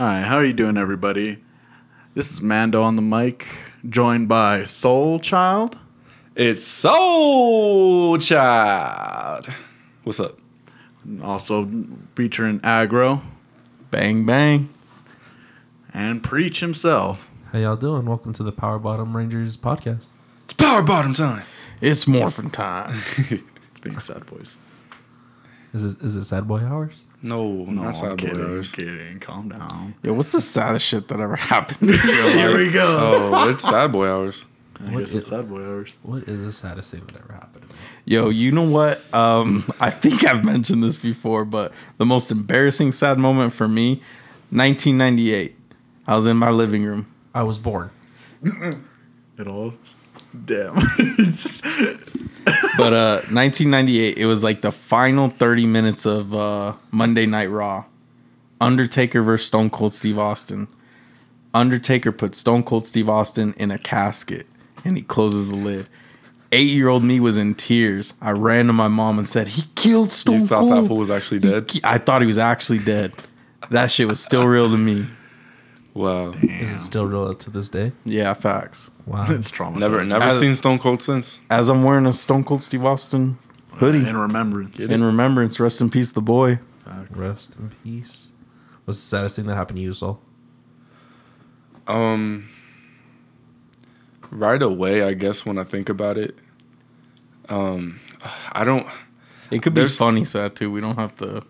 All right, how are you doing, everybody? This is Mando on the mic, joined by Soul Child. It's Soul Child. What's up? Also featuring Aggro Bang bang. and Preach himself. How y'all doing? Welcome to the Power Bottom Rangers podcast. It's power bottom time. It's morphin' time. It's being a sad voice. Is it is it Sad Boy Hours? No, No, not I'm sad kidding. boys. Kidding. Calm down. Yo, what's the saddest shit that ever happened? Here we go. Oh, it's sad boy hours. I What guess is- sad boy hours. What is the saddest thing that ever happened? Yo, you know what? Um, I think I've mentioned this before, but the most embarrassing sad moment for me, 1998. I was in my living room. I was born. It all. Damn. Just- But uh 1998, it was like the final 30 minutes of uh Monday Night Raw. Undertaker versus Stone Cold Steve Austin. Undertaker put Stone Cold Steve Austin in a casket and he closes the lid. Eight year old me was in tears. I ran to my mom and said, He killed Stone You thought Cold. that fool was actually dead? I thought he was actually dead. That shit was still real to me. Wow. Is it still real to this day? Yeah, facts. Wow. it's trauma. Never, never As- seen Stone Cold since. As I'm wearing a Stone Cold Steve Austin hoodie. In remembrance. In remembrance, rest in peace, the boy. Facts. Rest in peace. What's the saddest thing that happened to you, Saul? Um, right away, I guess when I think about it, um, I don't. It could be There's- funny sad too. We don't have to.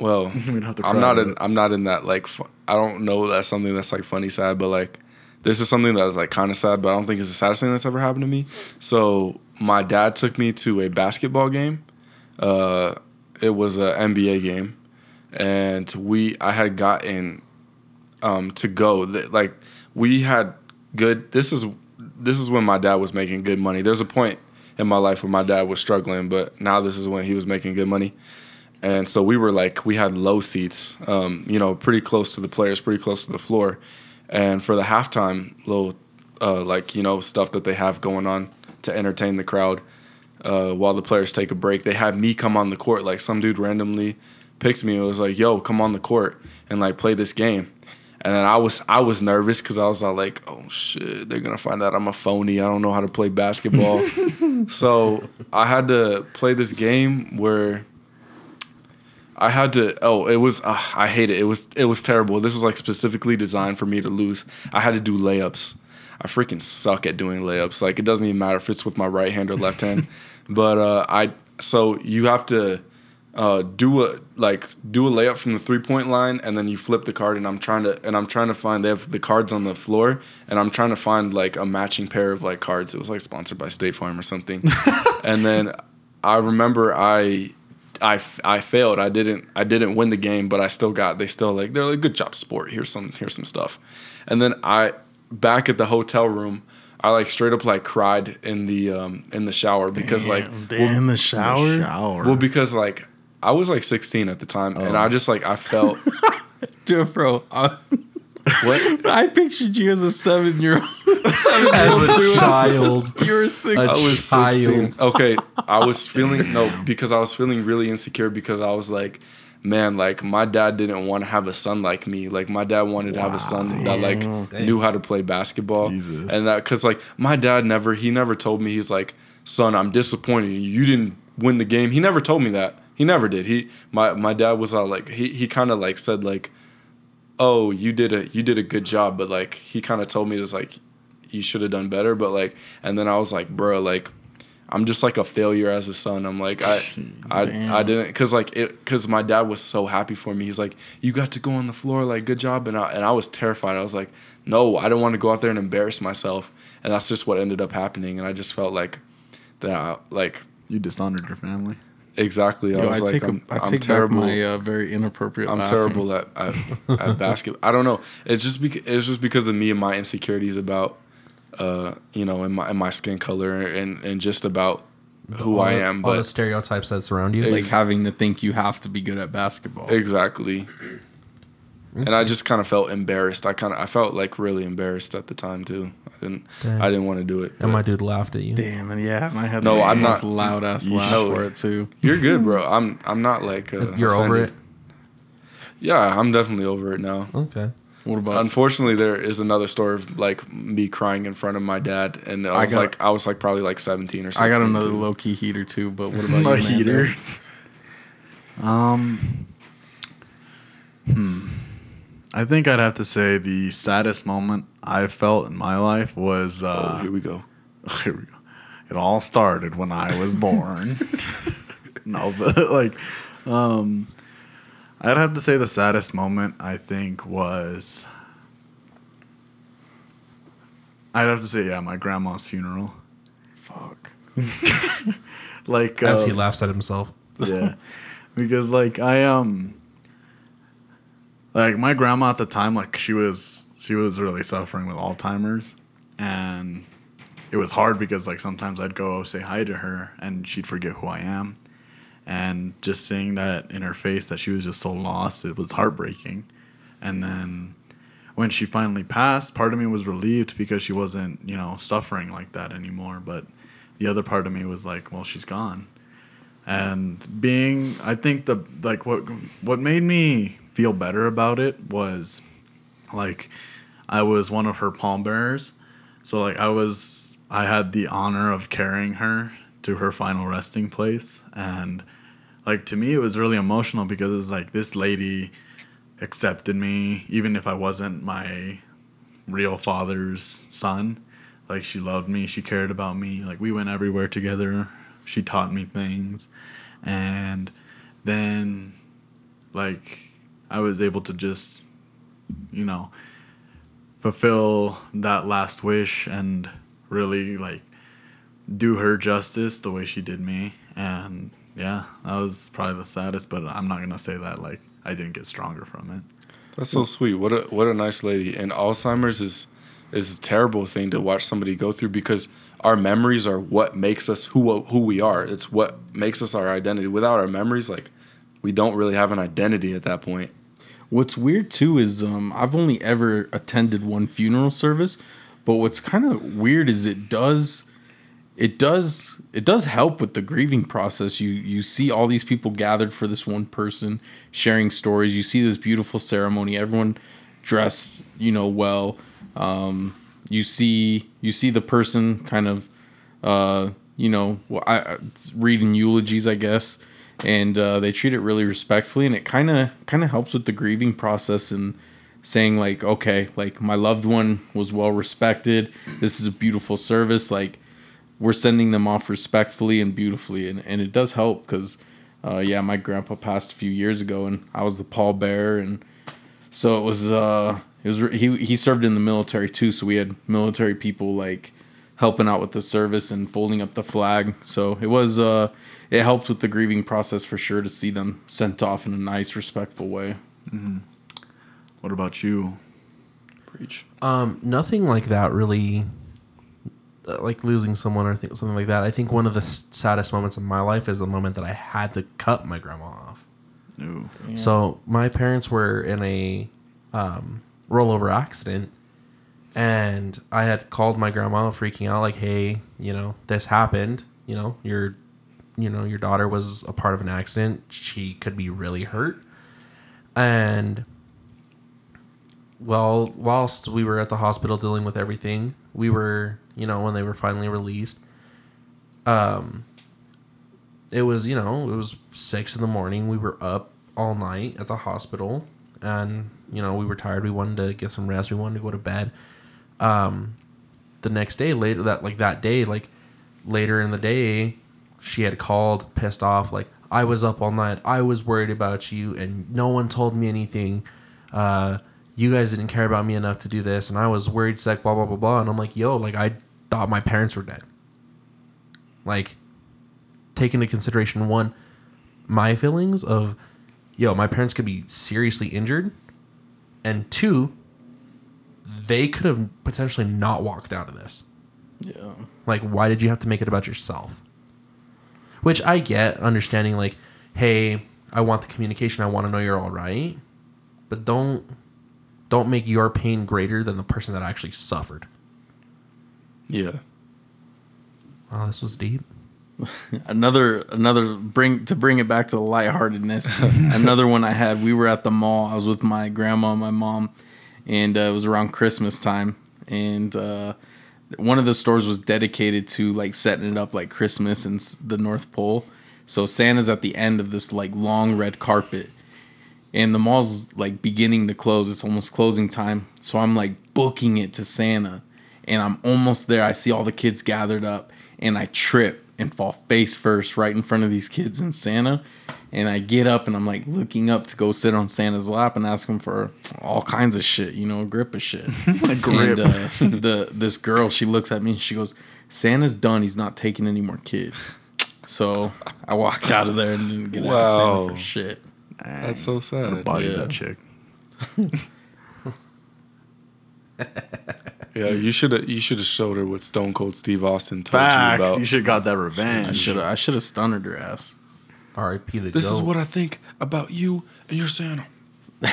Well, We don't have to I'm not in. I'm not in that like. Fu- I don't know that's something that's like funny sad, but like this is something that's like kind of sad, but I don't think it's the saddest thing that's ever happened to me. So my dad took me to a basketball game. Uh, it was an NBA game, and we I had gotten um to go. Like we had good. This is this is when my dad was making good money. There's a point in my life where my dad was struggling, but now this is when he was making good money and so we were like we had low seats um, you know pretty close to the players pretty close to the floor and for the halftime little uh, like you know stuff that they have going on to entertain the crowd uh, while the players take a break they had me come on the court like some dude randomly picks me and was like yo come on the court and like play this game and then I was I was nervous because I was all like, oh shit, they're gonna find out I'm a phony. I don't know how to play basketball. so I had to play this game where I had to. Oh, it was. Uh, I hate it. It was. It was terrible. This was like specifically designed for me to lose. I had to do layups. I freaking suck at doing layups. Like it doesn't even matter if it's with my right hand or left hand. But uh, I. So you have to uh, do a like do a layup from the three point line, and then you flip the card. And I'm trying to and I'm trying to find. They have the cards on the floor, and I'm trying to find like a matching pair of like cards. It was like sponsored by State Farm or something. and then I remember I I, f- I failed. I didn't I didn't win the game, but I still got. They still like they're like good job, sport. Here's some here's some stuff, and then I back at the hotel room. I like straight up like cried in the um in the shower because like Damn, in the shower. Shower. well because like I was like 16 at the time and I just like I felt Dude, bro. I, what I pictured you as a seven year old. Seven As year a old child. You were six. A I was child. 16. Okay, I was feeling no because I was feeling really insecure because I was like, man, like my dad didn't want to have a son like me. Like my dad wanted to have a son that like Damn. knew how to play basketball, Jesus. and that because like my dad never he never told me he's like, son, I'm disappointed you. You didn't win the game. He never told me that. He never did. He my my dad was all like he he kind of like said like, oh you did a you did a good job, but like he kind of told me it was like you should have done better. But like, and then I was like, bro, like, I'm just like a failure as a son. I'm like, I, I, I didn't, cause like it, cause my dad was so happy for me. He's like, you got to go on the floor, like, good job. And I, and I was terrified. I was like, no, I don't want to go out there and embarrass myself. And that's just what ended up happening. And I just felt like that, I- like, you dishonored your family. Exactly. I Yo, was I like, take, a, I'm, I I'm take back terrible. my uh, very inappropriate. I'm laughing. terrible at at, at basketball. I don't know. It's just because it's just because of me and my insecurities about, uh, you know, and my and my skin color and and just about who All I the- am. all the stereotypes that surround you. Like having to think you have to be good at basketball. exactly. And I just kind of felt embarrassed. I kind of I felt like really embarrassed at the time too. I didn't Dang. I didn't want to do it. and my dude laughed at you. Damn, and yeah, and I had No, the I'm most not- loud ass You laugh know for it. it too. You're good, bro. I'm I'm not like uh, You're over it. Yeah, I'm definitely over it now. Okay. What about Unfortunately, there is another story of like me crying in front of my dad, and I I was got- like, I was like probably like 17 or 16. I got another too. low key heater too, but what about My you, heater. Um, hmm. I think I'd have to say the saddest moment I felt in my life was Oh, uh, here we go. here we go. It all started when I was born. no, but like, um, I'd have to say the saddest moment I think was. I'd have to say, yeah, my grandma's funeral. Fuck. Like, As he um, laughs at himself. yeah because like i um like my grandma at the time like she was she was really suffering with alzheimer's and it was hard because like sometimes i'd go say hi to her and she'd forget who i am. And just seeing that in her face that she was just so lost it was heartbreaking. And then when she finally passed part of me was relieved because she wasn't you know suffering like that anymore. But the other part of me was like well she's gone. And being i think the like what what made me feel better about it was like i was one of her pallbearers so like i was i had the honor of carrying her to her final resting place. And like to me it was really emotional because it was like this lady accepted me even if i wasn't my real father's son. Like she loved me. She cared about me. Like we went everywhere together. She taught me things. And then like i was able to just you know fulfill that last wish and really like do her justice the way she did me and yeah that was probably the saddest but i'm not gonna say that like i didn't get stronger from it That's so sweet. What a what a nice lady. And Alzheimer's is is a terrible thing to watch somebody go through because our memories are what makes us who who we are. It's what makes us our identity. Without our memories, like we don't really have an identity at that point. What's weird too is um, I've only ever attended one funeral service, but what's kind of weird is it does, it does, it does help with the grieving process. You you see all these people gathered for this one person, sharing stories. You see this beautiful ceremony. Everyone dressed, you know, well. Um, you see you see the person kind of, uh, you know, I- reading eulogies, I guess and uh, they treat it really respectfully and it kind of kind of helps with the grieving process and saying like okay like my loved one was well respected. This is a beautiful service. Like we're sending them off respectfully and beautifully and, and it does help because uh, yeah my grandpa passed a few years ago and i was the pallbearer and so it was uh it was he he served in the military too so we had military people like helping out with the service and folding up the flag. So it was uh it helped with the grieving process for sure to see them sent off in a nice respectful way what about you Preach. Um, nothing like that really, uh, like losing someone or th- something like that. I think one of the saddest moments of my life is the moment that I had to cut my grandma off. no So my parents were in a um, rollover accident, and I had called my grandma, freaking out, like, "Hey, you know, this happened. You know, your, you know, your daughter was a part of an accident. She could be really hurt." And well, whilst we were at the hospital dealing with everything, we were, you know, when they were finally released, um, it was, you know, it was six in the morning. We were up all night at the hospital, and you know, we were tired. We wanted to get some rest. We wanted to go to bed. Um, the next day, later that like that day, like later in the day, she had called, pissed off, like I was up all night. I was worried about you, and no one told me anything. Uh, you guys didn't care about me enough to do this, and I was worried, sick, blah blah blah blah. And I'm like, yo, like I thought my parents were dead. Like, take into consideration one, my feelings of, yo, my parents could be seriously injured, and two, they could have potentially not walked out of this. yeah Like, why did you have to make it about yourself? Which I get, understanding like, hey, I want the communication. I want to know you're all right, but don't don't make your pain greater than the person that actually suffered. Yeah. Oh, this was deep. another another bring to bring it back to the lightheartedness. another one I had. We were at the mall. I was with my grandma and my mom, and uh, it was around Christmas time. And uh, one of the stores was dedicated to like setting it up like Christmas and the North Pole. So Santa's at the end of this like long red carpet, and the mall's like beginning to close. It's almost closing time. So I'm like booking it to Santa, and I'm almost there. I see all the kids gathered up, and I trip and fall face first right in front of these kids and Santa. And I get up and I'm like looking up to go sit on Santa's lap and ask him for all kinds of shit, you know, a grip of shit. A grip. And uh, the this girl, she looks at me and she goes, "Santa's done. He's not taking any more kids." So I walked out of there and didn't get out of Santa for shit. That's so sad. Body Yeah. that chick. Yeah, you should have you should have showed her what Stone Cold Steve Austin told Facts. you about. You should have got that revenge. I should have I should have stunned her ass. R.I.P. the this is goat. what I think about you and your Santa.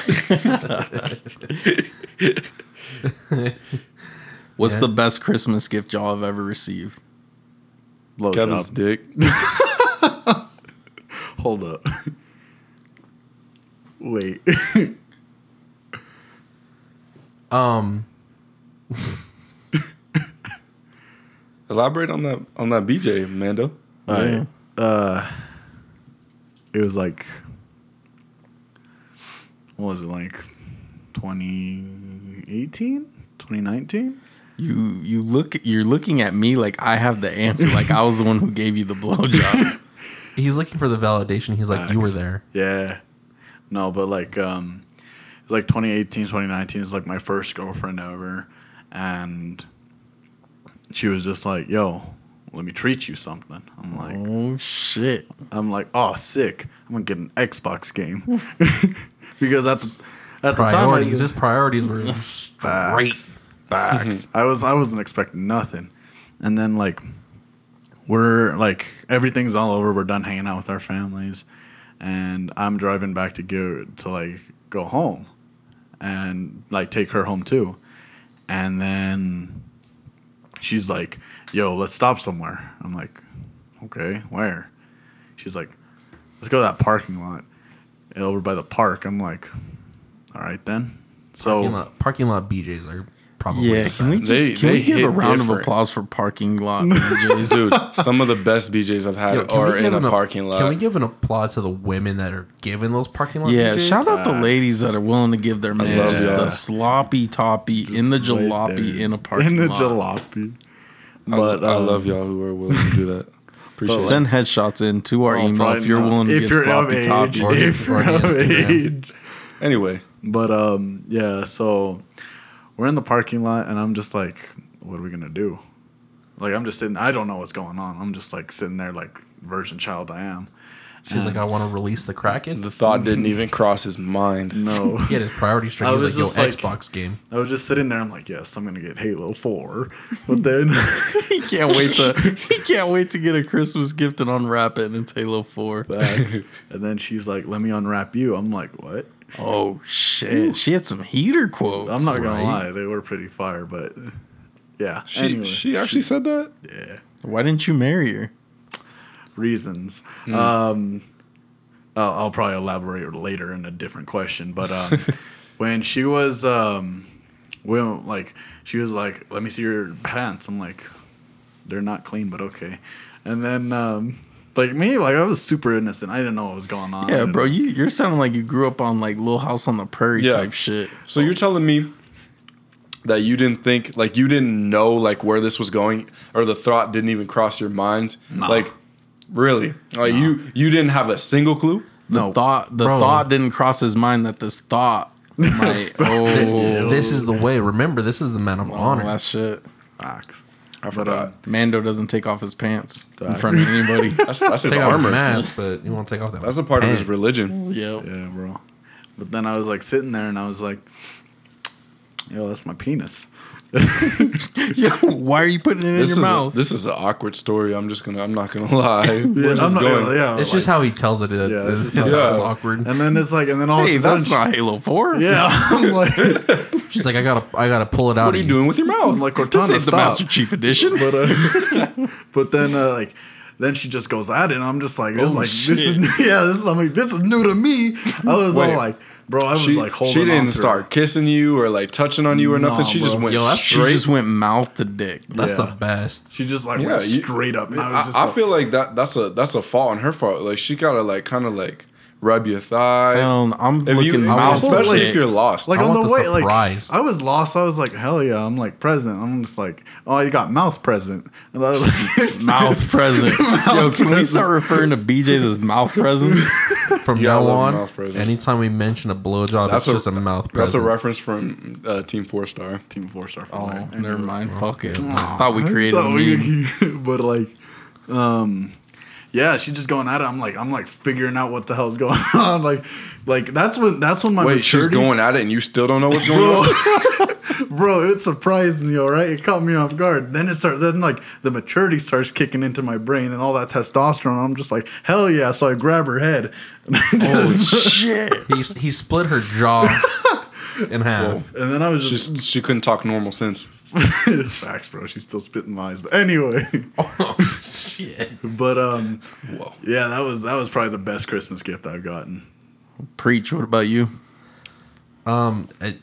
What's Yeah. the best Christmas gift y'all have ever received? Blow Kevin's job. dick. Hold up. Wait. Um, Elaborate on that on that BJ, Mando. Alright. Uh, it was like, what was it like, 2018, 2019? You you look you're looking at me like I have the answer, like I was the one who gave you the blowjob. he's looking for the validation. He's like, you were there. Yeah. No, but like, um, it's like 2018, 2019 is like my first girlfriend ever, and she was just like, "Yo, let me treat you something." I'm like, oh shit! I'm like, oh, sick. I'm gonna get an Xbox game because that's the, at the time, I Priorities. just, His priorities were great. Facts. Facts. I was I wasn't expecting nothing, and then like we're like everything's all over. We're done hanging out with our families, and I'm driving back to go to like go home, and like take her home too, and then she's like, "Yo, let's stop somewhere." I'm like, "Okay, where?" She's like, "Let's go to that parking lot over by the park." I'm like, "All right then." So Parking lot, parking lot BJs are probably Yeah, the can we just They- can we give a hit round of applause for parking lot BJ's? Dude, some of the best BJs I've had Yo, are in give a an app- parking lot. Can we give an applause to the women that are giving those parking lot BJs? Yeah, BJs? shout out the ladies that are willing to give their man just y'all. the sloppy toppy in the jalopy in a parking in the lot. jalopy. I, But I um, love y'all who are willing to do that. Appreciate it. Send headshots in to our oh, email if you're not. willing to if give you're sloppy of toppy. age, Or- if or you're the of Instagram. age. Anyway, But um, yeah. So we're in the parking lot, and I'm just like, "What are we gonna do?" Like I'm just sitting. I don't know what's going on. I'm just like sitting there, like virgin child I am. She's like, uh, I want to release the Kraken. the thought didn't even cross his mind. No. He had his priority straight. I He was, was like, yo, just like- Xbox game. I was just sitting there. I'm like, yes, I'm gonna get Halo Four, but then he can't wait to he can't wait to get a Christmas gift and unwrap it in Halo Four. Facts. and then she's like, let me unwrap you. I'm like, what? Oh shit! She had some heater quotes. I'm not gonna lie, they were pretty fire, but yeah. She anyway, she actually said that. yeah. Why didn't you marry her? Reasons. Hmm. Um, I'll, I'll probably elaborate later in a different question, but um, when she was, um, well, like she was like, "Let me see your pants." I'm like, "They're not clean, but okay." And then, um, like me, like I was super innocent. I didn't know what was going on. Yeah, bro, you you're sounding like you grew up on like Little House on the Prairie Yeah. type shit. So you're telling me that you didn't think like you didn't know like where this was going or the thought didn't even cross your mind? Nah. Like really? Like you you didn't have a single clue? The No. thought the Bro. thought didn't cross his mind that this thought might oh, This is the way. Remember, this is the man of oh honor. that shit. Facts. I But, forgot. um, Mando doesn't take off his pants in front of anybody. That's that's his Take off his armor. mask, but you won't take off that. That's a part of his religion. yep. yeah, bro. But then I was like sitting there, and I was like, "Yo, that's my penis." Yo, why are you putting it in This your is mouth? A, this is an awkward story. I'm just gonna I'm not gonna lie. Where's I'm not- going? yeah, It's like- just how he tells it. It's, Yeah, it's, it's it's, it's Yeah. awkward. And then it's like, and then all hey, of a sudden, that's not Halo Four. Yeah, I'm like, She's like, I gotta, I gotta pull it out. What are you doing with your I'm mouth? like This Cortana, ain't the. Master Chief Edition. But uh, but then uh, like then she just goes at it, and I'm just like, this, Oh, like this is yeah, this is I'm like this is new to me. I was Wait. all like, bro, I was She, like holding. she didn't to start Her. kissing you or like touching on you or nothing. Nah, she just went Yo, that's- She just went mouth to dick. That's Yeah. the best. She just like Yeah, went you- straight up. I, I, was just I like, feel like that that's a that's a fault on her fault. Like she gotta like kind of like rub your thigh. Um, I'm if looking you, mouth to especially dick. if you're lost. like I on want the the way, like. I was lost. I was like, hell yeah, I'm like present. I'm just like, oh, you got mouth present. And I was like, mouth present. Yo, can we start referring to BJ's as mouth presents? From Yeah, now on, anytime we mention a blowjob, it's just a mouth present. That's a reference from uh, Team Four Star. Team four star. Oh, never mind. Fuck it. I thought we created a Thought we- meme. but like, um, yeah, she's just going at it. I'm like, I'm like figuring out what the hell's going on. Like, like that's when that's when my Wait, she's going at it and you still don't know what's going on. bro. It surprised me, all right. It caught me off guard. Then it starts. Then like the maturity starts kicking into my brain and all that testosterone. I'm just like, hell yeah. So I grab her head. And, Oh shit! he, he split her jaw in half. and then I was just She's, she couldn't talk normal sense. facts, bro. She's still spitting lies. But anyway, Oh shit! but um, Whoa. yeah, that was that was probably the best Christmas gift I've gotten. Preach. What about you? Um, it,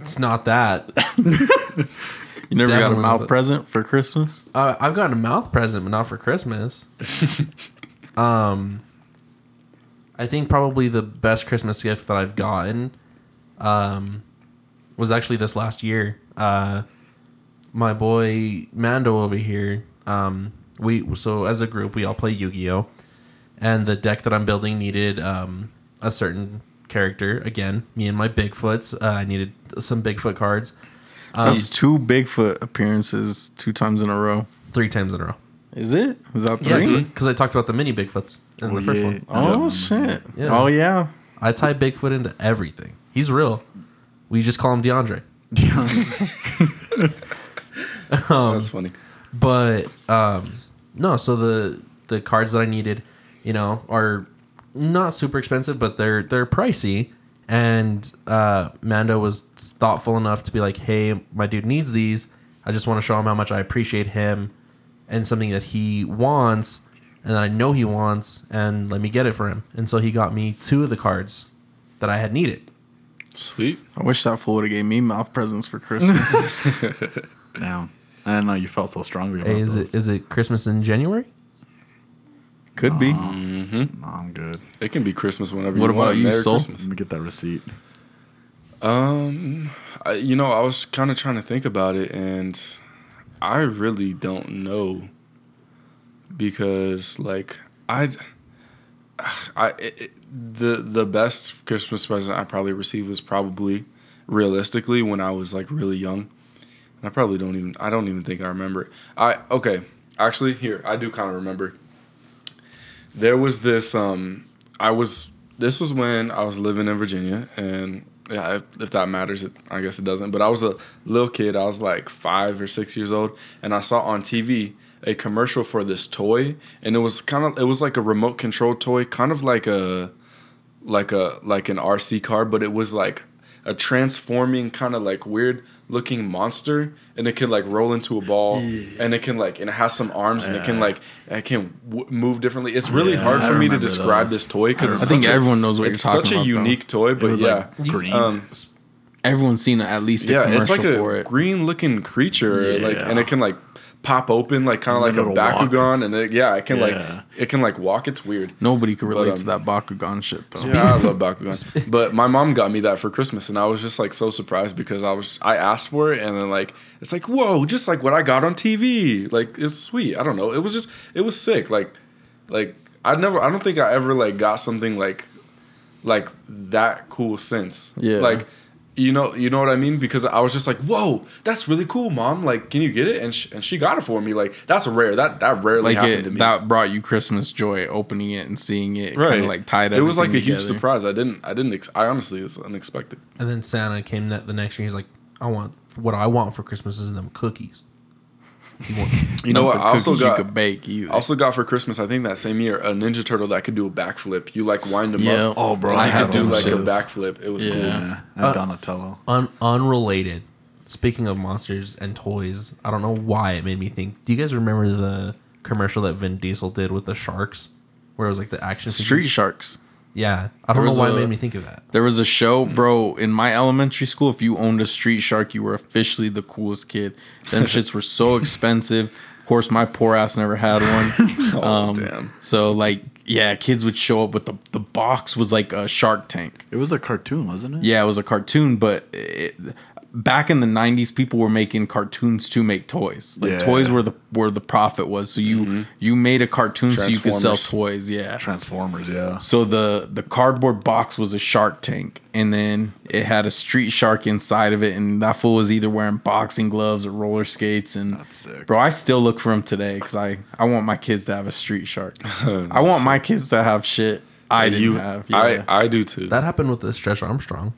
it's not that. You never got a definitely mouth not. present for Christmas? Uh, I've gotten a mouth present, but not for Christmas. um, I think probably the best Christmas gift that I've gotten, um, was actually this last year. Uh, my boy Mando over here. Um, we so as a group we all play Yu Gi Oh, and the deck that I'm building needed um a certain character. Again, me and my Bigfoots. Uh, I needed some Bigfoot cards. Um, That's two Bigfoot appearances two times in a row. three times in a row. Is it? Is that Yeah, three? because I talked about the mini Bigfoots in Oh, the first yeah. one. Oh Yeah. shit! Yeah. Oh yeah. I tie Bigfoot into everything. He's real. We just call him DeAndre. deandre That's funny. But um, no, so the the cards that I needed, you know, are not super expensive, but they're they're pricey. And uh, Mando was thoughtful enough to be like, "Hey, my dude needs these. I just want to show him how much I appreciate him and something that he wants, and that I know he wants, and let me get it for him." And so he got me two of the cards that I had needed. Sweet. I wish that fool would have gave me mouth presents for Christmas. Damn. I didn't know you felt so strongly about Hey, is those. it is it Christmas in January? Could be. Mm-hmm. No, I'm good. It can be Christmas whenever What you about want. you, Merry Soul? Christmas. Let me get that receipt. Um, I, you know, I was kind of trying to think about it, and I really don't know because, like, I, I, it, it- the the best Christmas present I probably received was probably realistically when I was like really young. I probably don't even I don't even think I remember it. I okay, actually here I do kind of remember. There was this um I was this was when I was living in Virginia and yeah if, if that matters it, I guess it doesn't but I was a little kid I was like 5 or 6 years old and I saw on TV a commercial for this toy and it was kind of it was like a remote control toy kind of like a like a like an RC car, but it was like a transforming kind of like weird looking monster, and it can like roll into a ball, and it can like and it has some arms, and it can like it can w- move differently. It's really Yeah, hard for me to describe those. this toy because I think everyone knows what it's you're talking such a about. though. unique toy, but yeah. like green. Um, Everyone's seen at least a yeah, commercial it's like a green looking creature, like, and it can like pop open, like kind of like a it'll walk. Bakugan, and it, yeah, it can Yeah. like it can like walk. It's weird. Nobody could relate um, to that Bakugan shit though. Yeah, I love Bakugan. but my mom got me that for Christmas, and I was just like so surprised because I was I asked for it, and then like it's like whoa, just like what I got on TV. Like it's sweet. I don't know. It was just it was sick. Like like I never I don't think I ever like got something like like that cool since. Yeah. Like. You know, you know what I mean, because I was just like, "Whoa, that's really cool, mom! Like, can you get it?" And sh- and she got it for me. Like, that's rare. That that rarely Like happened to me. that brought you Christmas joy opening it and seeing it. right, like tied. Up it was like a everything huge surprise. I didn't. I didn't. Ex- I honestly it was unexpected. And then Santa came the next year. He's like, I want what I want for Christmas is them cookies. He want- You know what? I also got you could bake. You also got for Christmas. I think that same year a Ninja Turtle that could do a backflip. You like wind them yeah. up. Oh, bro, I I I had had to do them like a backflip. It was Yeah. cool. Yeah, and Uh, Donatello. Un- unrelated. Speaking of monsters and toys, I don't know why it made me think. Do you guys remember the commercial that Vin Diesel did with the sharks, where it was like the action Street figures. Sharks. Yeah, I don't There know was why a- it made me think of that. There was a show, bro, in my elementary school. If you owned a Street Shark, you were officially the coolest kid. Them shits were so expensive. Of course, my poor ass never had one. Oh, um, damn. So, like, yeah, kids would show up with the the box was like a Shark Tank. It was a cartoon, wasn't it? Yeah, it was a cartoon, but it, back in the '90s, people were making cartoons to make toys. Like Yeah. toys were the where the profit was. So you mm-hmm. you made a cartoon so you could sell toys. Yeah. Transformers. Yeah. So the the cardboard box was a Shark Tank, and then it had a Street Shark inside of it, and that fool was either wearing boxing gloves or roller skates. And That's sick. bro, I still look for him today because I I want my kids to have a Street Shark. I want my kids to have shit I didn't you, have. Yeah. I, I do too. That happened with the Stretch Armstrong.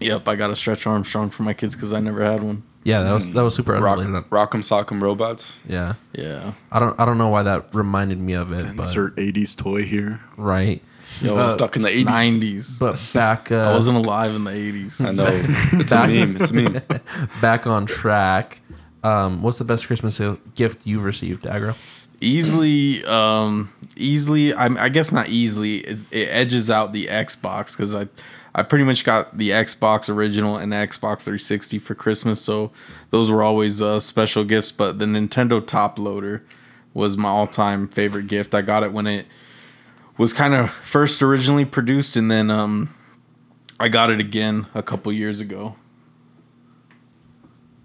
Yep, I got a Stretch Armstrong for my kids because I never had one. Yeah, that was that was super Rock, unrelated. Rock'em Sock'em Robots. Yeah, Yeah, I don't I don't know why that reminded me of it, but Insert '80s toy here. right. Yo, Uh, Stuck in the 80s. nineties. But back uh, I wasn't alive in the eighties. I know. It's a Back- meme. It's a meme. back on track. Um, what's the best Christmas gift you've received, Agro? easily um easily I, I guess not easily it, it edges out the xbox because i i pretty much got the xbox original and the xbox 360 for christmas so those were always uh, special gifts but the nintendo top loader was my all-time favorite gift i got it when it was kind of first originally produced and then um i got it again a couple years ago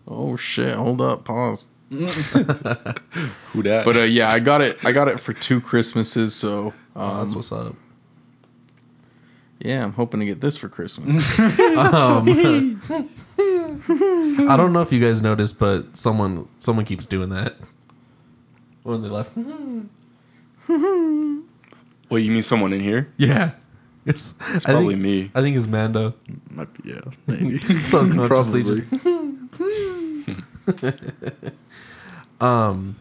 oh shit hold up pause Who that? but uh, yeah, I got it. I got it for two Christmases. So Oh, um, that's what's up. Yeah, I'm hoping to get this for Christmas. Um, I don't know if you guys noticed, but someone someone keeps doing that when they left. Wait, you mean someone in here? Yeah, it's, It's I probably think, me. I think it's Mando. Might be, yeah, maybe. Subconsciously, Probably. just um,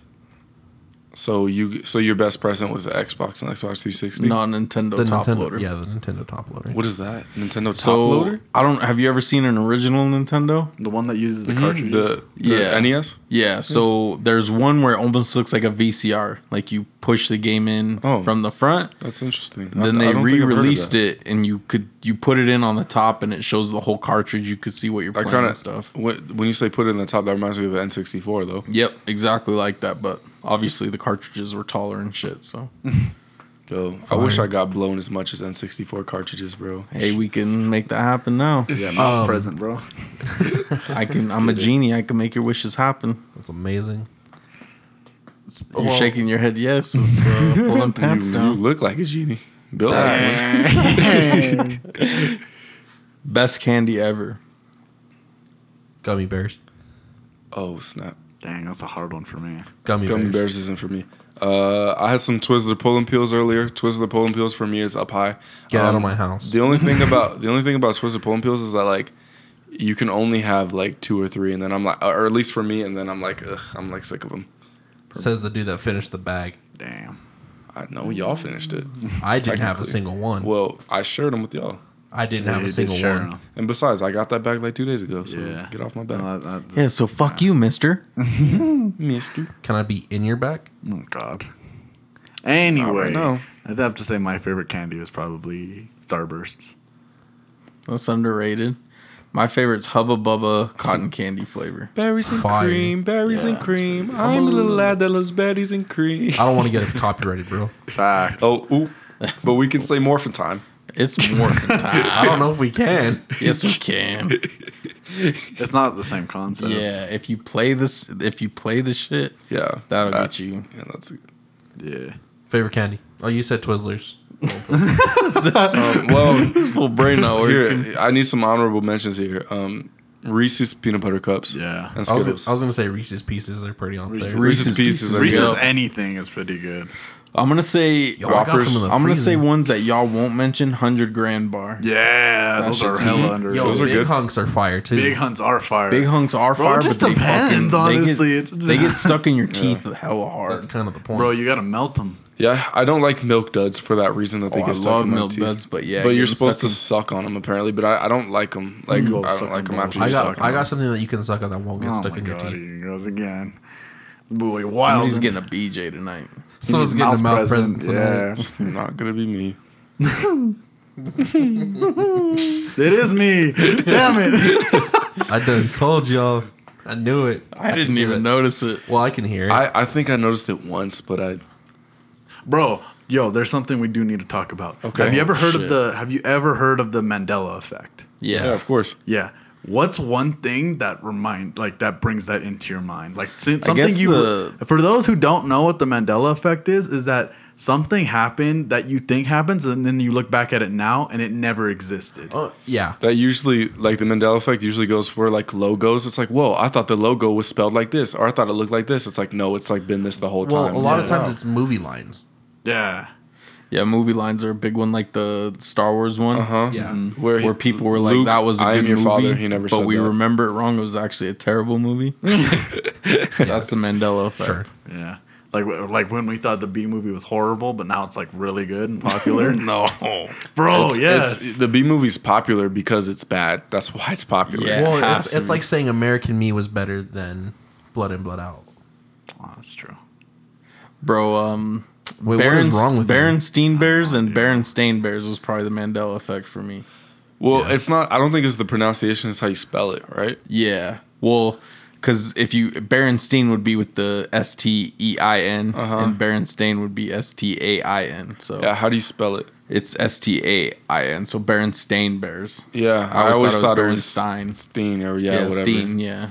So you, so your best present was the Xbox and Xbox 360. Not Nintendo the top Nintendo, loader. yeah, the Nintendo top loader. What is that? Nintendo top So loader? I don't. Have you ever seen an original Nintendo? The one that uses the Mhm. cartridges. The, the Yeah. NES. Yeah. Mm-hmm. So there's one where it almost looks like a VCR. Like you push the game in Oh. from the front. That's interesting. Then they re-released it, and you could you put it in on the top, and it shows the whole cartridge. You could see what you're I playing kind and stuff. When you say put it in the top, that reminds me of an N64 though. Yep, exactly like that. But obviously the cartridges were taller and shit. So Yo, I wish I got blown as much as N64 cartridges, bro. hey, we can make that happen now. yeah, not Um, present, bro. I can. I'm a genie. I can make your wishes happen. That's amazing. It's- You're well, shaking your head. Yes, it's, uh, pulling pants you, down. you look like a genie. Built like Best candy ever. Gummy bears. Oh snap! Dang, that's a hard one for me. Gummy, Gummy bears. bears isn't for me. Uh, I had some Twizzler pulling peels earlier. Twizzler pulling peels for me is up high. Get out of Um, my house. The only thing about the only thing about Twizzler pulling peels is that like you can only have like two or three, and then I'm like, or at least for me, and then I'm like, ugh, I'm like sick of them. Says the dude that finished the bag. Damn. I know y'all finished it. I didn't have a single one. Well, I shared them with y'all, I didn't Yeah, have a did single one. one. 'em. and besides, I got that bag like two days ago. So Yeah. get off my back, No, that- that just- Yeah, so fuck you, mister. Mister. Can I be in your back? Oh God. Anyway, now. I'd have to say my favorite candy was probably Starbursts. That's underrated. My favorite's Hubba Bubba cotton candy flavor. Berries and Fire. cream, berries and cream. I'm a little lad that loves berries and cream. I don't want to get us copyrighted, bro. Facts. Oh, ooh. but we can say morphin time. It's morphin' time. I don't know if we can. yes, we can. it's not the same concept. Yeah, if you play this, if you play the shit, Yeah, that'll that- get you. Yeah, that's. Yeah. Favorite candy? Oh, you said Twizzlers. Um, well, This full brain not working. here I need some honorable mentions here. Um, Reese's peanut butter cups. Yeah. and I was, I was gonna say Reese's Pieces are pretty on Reese's- there. Reese's Pieces. are Reese's anything is pretty good. I'm gonna say. Yo, I got Whoppers. some in the I'm gonna say ones that y'all won't mention. Hundred grand bar. Yeah, That those are hella under. Yo, Those are big good. hunks are fire too. Big hunks are fire. Big hunks are Bro, fire, it just but they depends, fucking, honestly. They It's- get, they get stuck in your teeth hella hard. That's kind of the point. Bro, you gotta melt them. yeah, I don't like milk duds for that reason that they Oh, I get stuck love in my milk teeth. duds, but yeah, but you're supposed to stuck suck on them apparently. But I, I don't like them. Like Go I don't like them after both. you I suck got on I got something that you can suck on that won't get Oh stuck my in your god, teeth. here goes again. Boy, wild. Somebody's getting a BJ tonight. Someone's getting a mouth present Yeah, tonight. Not gonna be me. it is me. Damn it. I done told y'all. I knew it. I didn't even it. notice it. Well, I can hear it. I, I think I noticed it once, but I Bro, yo, there's something we do need to talk about. Okay. Have you ever heard Shit. of the have you ever heard of the Mandela effect? Yeah. yeah, of course. Yeah. What's one thing that remind like that brings that into your mind? Like si- I something guess you the- for those who don't know what the Mandela effect is, is that something happened that you think happens and then you look back at it now and it never existed. oh, yeah. That usually, like the Mandela effect, usually goes for like logos. It's like, whoa, I thought the logo was spelled like this, or I thought it looked like this. It's like, no, it's like been this the whole Well, time. a lot of times it's movie lines. Yeah. Yeah, movie lines are a big one, like the Star Wars one. uh-huh. Yeah. Where, he- Where people were like, Luke, "That was a I good your movie," father. He never but said we that. remember it wrong. It was actually a terrible movie. That's the Mandela effect. Sure. Yeah. Like like when we thought the B movie was horrible, but now it's like really good and popular. No, Bro, It's- yes. it's- the B movie's popular because it's bad. That's why it's popular. Yeah. Well, has it's, it's like saying American Me was better than Blood In, Blood Out. Oh, that's true. bro. Um, Wait, Baron, what is wrong with you? Berenstein Bears and Berenstain Bears was probably the Mandela effect for me. Well, Yeah. it's not. I don't think it's the pronunciation. It's how you spell it, right? Yeah, well, because if you Berenstein would be with the S T E I N, Uh-huh. and Berenstain would be S T A I N. So Yeah. How do you spell it? it's S T A I N. So Berenstain Bears. Yeah, I I, always always thought it was thought it was Berenstein. Steen or yeah, Yeah, whatever. Steen. Yeah.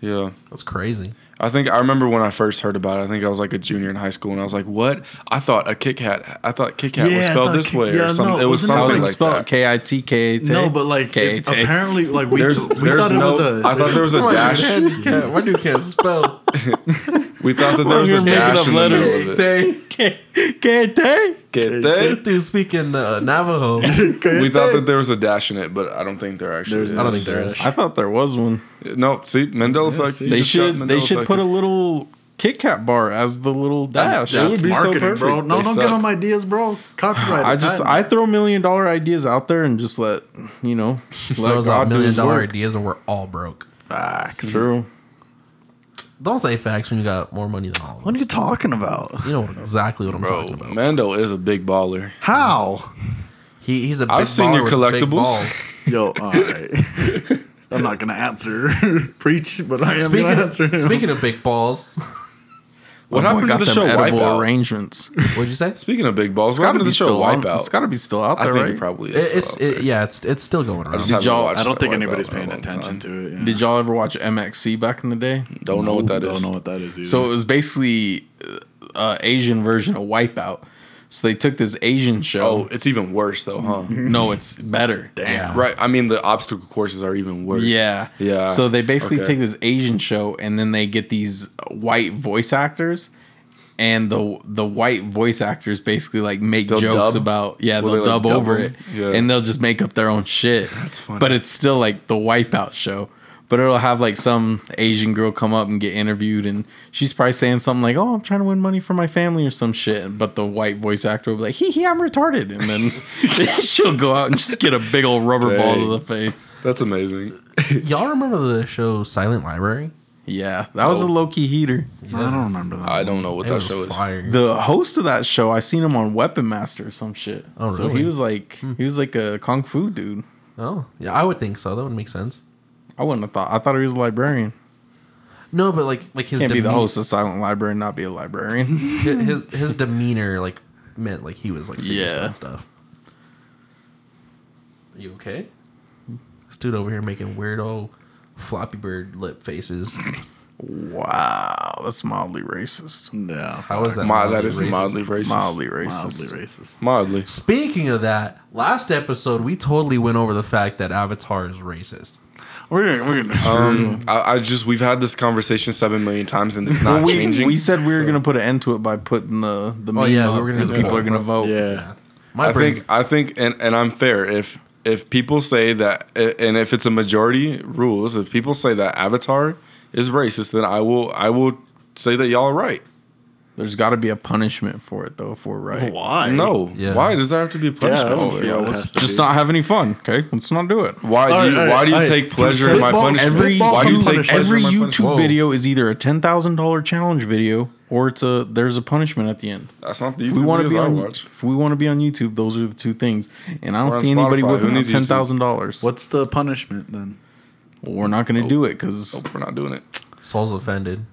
Yeah. That's crazy. I think I remember when I first heard about it. I think I was like a junior in high school, and I was like, "What? I thought a Kit Kat. I thought Kit Kat Yeah, was spelled this Kit- way yeah, or something. no, it was wasn't it How something was like spelled? that." K I T K A T. No, but like it, apparently, like we, There's, we there's thought it was a. I thought there was a dash. My dude can't spell. We thought that there was a dash in the middle of it. K K T. Get that? Dude, speaking uh, Navajo. We thought that there was a dash in it, but I don't think there actually There's is. I don't think there is. I thought there was one. No, see, Mandela effect. see. They just shot should they should effect. put a little Kit Kat bar as the little dash. That would be so marketing, bro. perfect. No, They don't suck. give them ideas, bro. Copyright. I just I throw million dollar ideas out there and just let you know let Those are God do million his dollar work. ideas and we're all broke. facts. True. Don't say facts when you got more money than all What are you talking about? You know exactly what I'm Bro, talking about. Mando is a big baller. How? He, he's a big I've seen your baller with collectibles. Yo, all right. I'm not gonna answer, preach, but I am gonna answer Speaking, him. speaking of big balls, What My boy happened to got the them show edible Wipeout? arrangements. what'd you say? Speaking of big balls, It's what got happened to to be the show still on. Wipeout? It's got to be still out I there, think right? it probably It, is. it's still out it, yeah, it's it's still going I around. just Did y'all- I don't think anybody's paying attention time. to it. Yeah. Did y'all ever watch MXC back in the day? Don't know what that is. Don't know what that is either. So it was basically uh, uh, Asian version of Wipeout. So they took this Asian show. Oh, show. it's even worse though, huh? No, it's better. damn. Right. I mean, the obstacle courses are even worse. Yeah. Yeah. So they basically Okay. take this Asian show and then they get these white voice actors and the the white voice actors basically like make They'll jokes dub? about yeah, Will they'll they, like, dub dub over them? it Yeah. and they'll just make up their own shit. That's funny. But it's still like the wipeout show. But it'll have like some Asian girl come up and get interviewed and she's probably saying something like, Oh, I'm trying to win money for my family or some shit. But the white voice actor will be like, Hee hee, I'm retarded and then she'll go out and just get a big old rubber ball to the face. That's amazing. Y'all remember the show Silent Library? Yeah. That was a Oh. low key heater. I don't remember that. I don't know what It that was show is. fire. The host of that show, I seen him on Weapon Master or some shit. Oh, really? So he was like, hmm. he was like a kung fu dude. oh, yeah, I would think so. That would make sense. I wouldn't have thought. I thought he was a librarian. No, but like like his Can't be the demean- host of Silent Library and not be a librarian. his his, his demeanor like meant like he was like serious Yeah. about stuff. Are you okay? This dude over here making weirdo floppy bird lip faces. wow, that's mildly racist. Yeah. How is that? My, mildly that is racist? mildly racist. Mildly racist. Mildly racist. Mildly. Speaking of that, last episode we totally went over the fact that Avatar is racist. We're gonna, we're gonna. Um, I, I just we've had this conversation seven million times and it's not we, changing. we said we were gonna put an end to it by putting the the Oh, yeah, we up were gonna and do people that. are gonna vote. yeah. My I brain's- think I think and, and I'm fair if if people say that and if it's a majority rules if people say that Avatar is racist then I will I will say that y'all are right. There's got to be a punishment for it though, if we're right. Why? No. Yeah. Why does that have to be a Yeah, I punishment? don't for see it? how it let's just be. not have any fun. Okay, let's not do it. Why do you right, why do you all right, take pleasure in my punishment? Every why do you take every pleasure in my YouTube punishment? video is either a ten thousand dollar challenge video or it's a there's a punishment at the end. That's not the If YouTube we want to videos be I on watch. if we want to be on YouTube, those are the two things. And I don't Or see anybody Spotify. Who whipping out ten thousand dollars. What's the punishment then? We're not going to do it because Nope, we're not doing it. Saul's offended.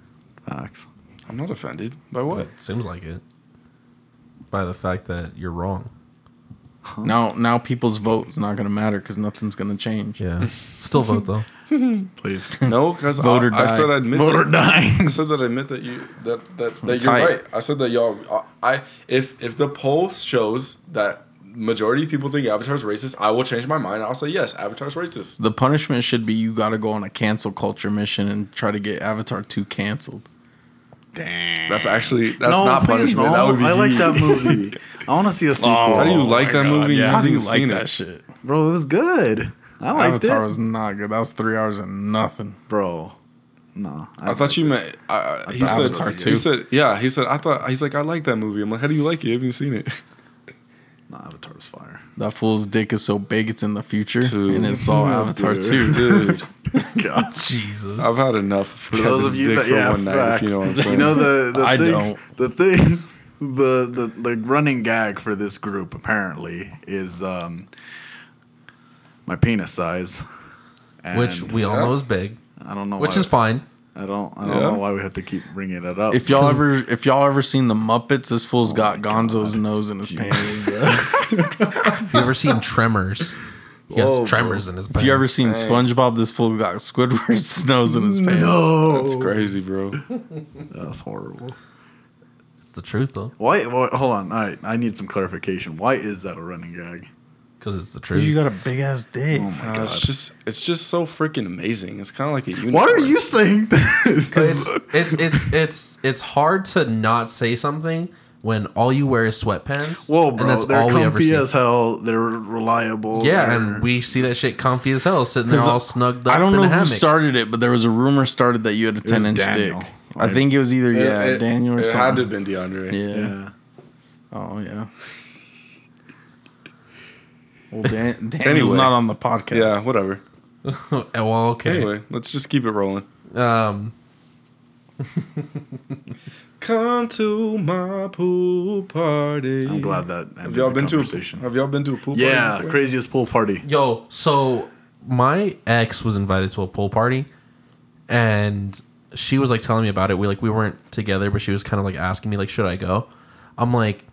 Facts. I'm not offended. By what? Seems like it. By the fact that you're wrong. now now people's vote is not going to matter because nothing's going to change. Yeah. Still vote though. Please. No, because I, Vote or I die. said I admit Vote or that, die. I said that I admit that you that that, that you're tight. right. I said that y'all. Uh, I if if the poll shows that majority of people think Avatar's racist, I will change my mind. I'll say yes, Avatar's racist. The punishment should be you got to go on a cancel culture mission and try to get Avatar 2 canceled. Damn. That's actually that's no, not please, punishment. no. That would be I like that movie. I want to see a sequel. How do you like oh my that movie? You How do you haven't like seen that it. shit? bro? It was good. I liked Avatar it, was not good. That was three hours and nothing. bro. No, I thought you meant. I, I, he thought said. Avatar He said. Yeah. He said. I thought. He's like. I like that movie. I'm like. How do you like it? You haven't even seen it. No, Avatar was fire. That fool's dick is so big it's in the future, Dude. and it's all Avatar Dude. 2. Dude, God. Jesus. I've had enough For of those of you dick that for yeah, one night. facts. If you know what I'm saying. You know the the I thing, don't. the thing the, the the running gag for this group apparently is um my penis size. And which we all Yeah. know is big, I don't know which why, is fine. I don't I don't Yeah. know why we have to keep bringing it up. If y'all ever, if y'all ever seen the Muppets, this fool's oh got Gonzo's nose in his pants. Have you ever seen Tremors? He has Whoa, tremors in his pants. If you ever seen Dang. SpongeBob, this fool got Squidward's nose in his pants. no, That's crazy, bro. That's horrible. it's the truth though, Why? why hold on. All right, I need some clarification. Why is that a running gag? Because it's the truth. You got a big ass dick. Oh my Uh, god. it's just. It's just so freaking amazing. It's kind of like a unicorn. Why are you saying this? it's it's it's it's it's hard to not say something when all you wear is sweatpants. Whoa, bro! and that's they're all we ever comfy see. as hell. They're reliable. yeah, they're- and we see that shit comfy as hell, sitting there all snugged up I don't in know a who hammock. started it, but there was a rumor started that you had a ten inch Daniel. dick. I think it was either It- yeah it- Daniel or it something. had to have been DeAndre. yeah. Yeah. Oh yeah. Well, Dan- Daniel's Anyway. not on the podcast. Yeah. Whatever. well, okay. Anyway, let's just keep it rolling. Um, Come to my pool party. I'm glad that Have y'all been to a. Have y'all been to a pool party? yeah, before? craziest pool party. yo, so my ex was invited to a pool party, and she was like telling me about it. We like we weren't together, but she was kind of like asking me like, should I go? I'm like,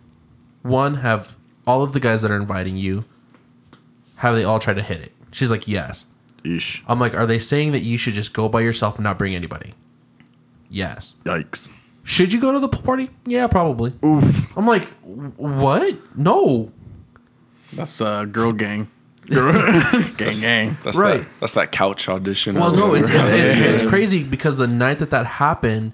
one, have all of the guys that are inviting you, have they all tried to hit it? She's like, yes. Eesh. I'm like, are they saying that you should just go by yourself and not bring anybody? Yes. Yikes. Should you go to the pool party? Yeah, probably. Oof. I'm like, what? No. That's uh, girl gang. gang gang. That's Right. That, that's that couch audition. Well, no, it's whatever. it's, it's it's crazy because the night that that happened,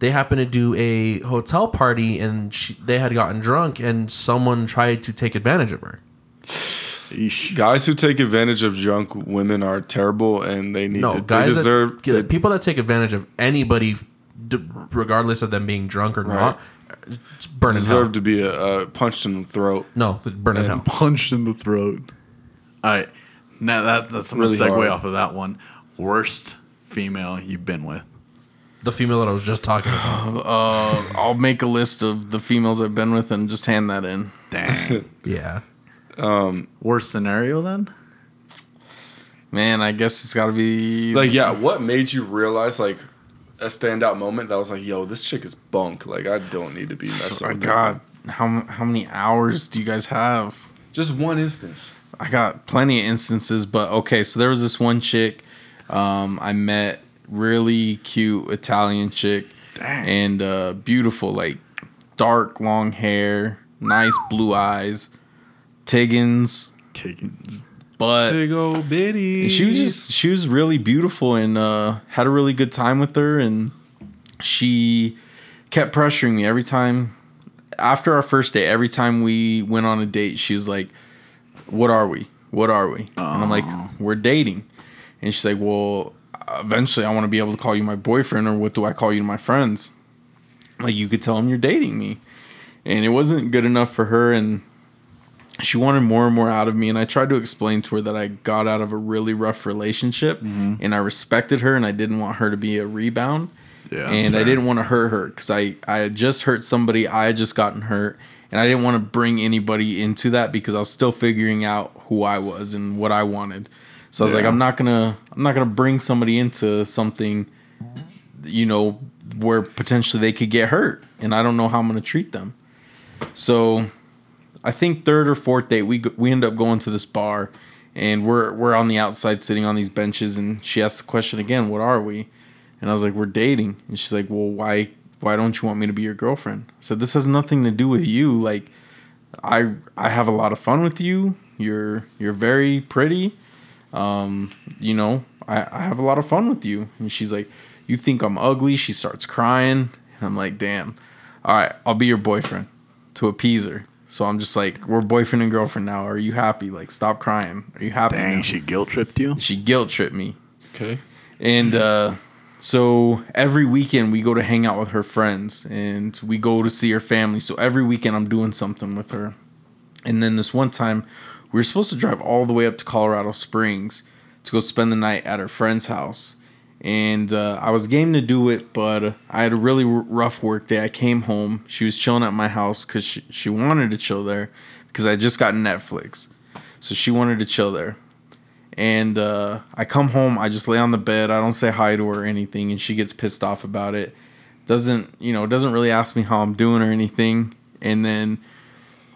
they happened to do a hotel party and she, they had gotten drunk and someone tried to take advantage of her. Eesh. Guys who take advantage of drunk women are terrible, and they need No, to. guys they deserve. that, they- people that take advantage of anybody, d- regardless of them being drunk or not, burn in hell. deserve to be uh, punched in the throat. No, burn in And hell. Punched in the throat. All right. Now that that's I'm gonna segue hard. off of that one. Worst female you've been with. The female that I was just talking about. Uh, I'll make a list of the females I've been with and just hand that in. Dang. yeah. Worst scenario then? Man, I guess it's got to be Like, yeah, what made you realize like a standout moment that was like, yo, this chick is bunk. Like, I don't need to be messing Oh, with her. God, how how many hours do you guys have? Just one instance. I got plenty of instances, but okay. So there was this one chick um, I met, really cute Italian chick, Dang. and uh, beautiful, like dark long hair, nice blue eyes, Tiggins, Tiggins. but Big old bitty. She was just she was really beautiful and uh, had a really good time with her. And she kept pressuring me every time. After our first date every time we went on a date she was like what are we? What are we? And i'm like we're dating. And she's like well eventually i want to be able to call you my boyfriend or what do i call you to my friends? Like you could tell him you're dating me. And it wasn't good enough for her and she wanted more and more out of me and i tried to explain to her that i got out of a really rough relationship mm-hmm. and i respected her and i didn't want her to be a rebound. Yeah, and i didn't want to hurt her because I, I had just hurt somebody i had just gotten hurt and i didn't want to bring anybody into that because i was still figuring out who i was and what i wanted. So i was like i'm not gonna i'm not gonna bring somebody into something you know where potentially they could get hurt and i don't know how i'm gonna treat them. So I think third or fourth date we we end up going to this bar and we're we're on the outside sitting on these benches and she asked the question again, what are we? And I was like, we're dating. And she's like, well, why why don't you want me to be your girlfriend? I said, this has nothing to do with you. Like I I have a lot of fun with you. You're you're very pretty. Um, you know, I, I have a lot of fun with you. And she's like, You think I'm ugly? She starts crying. And I'm like, damn. All right, I'll be your boyfriend to appease her. So I'm just like, we're boyfriend and girlfriend now. Are you happy? Like, stop crying. Are you happy? Dang, now? she guilt tripped you. she guilt tripped me. Okay. And uh, so every weekend we go to hang out with her friends and we go to see her family. So every weekend I'm doing something with her. And then this one time we were supposed to drive all the way up to Colorado Springs to go spend the night at her friend's house. And uh, I was game to do it, but I had a really r- rough work day. I came home. She was chilling at my house because she, she wanted to chill there because I just got Netflix. So she wanted to chill there and uh, I come home. I just lay on the bed. I don't say hi to her or anything, and she gets pissed off about it. Doesn't you know? Doesn't really ask me how I'm doing or anything. And then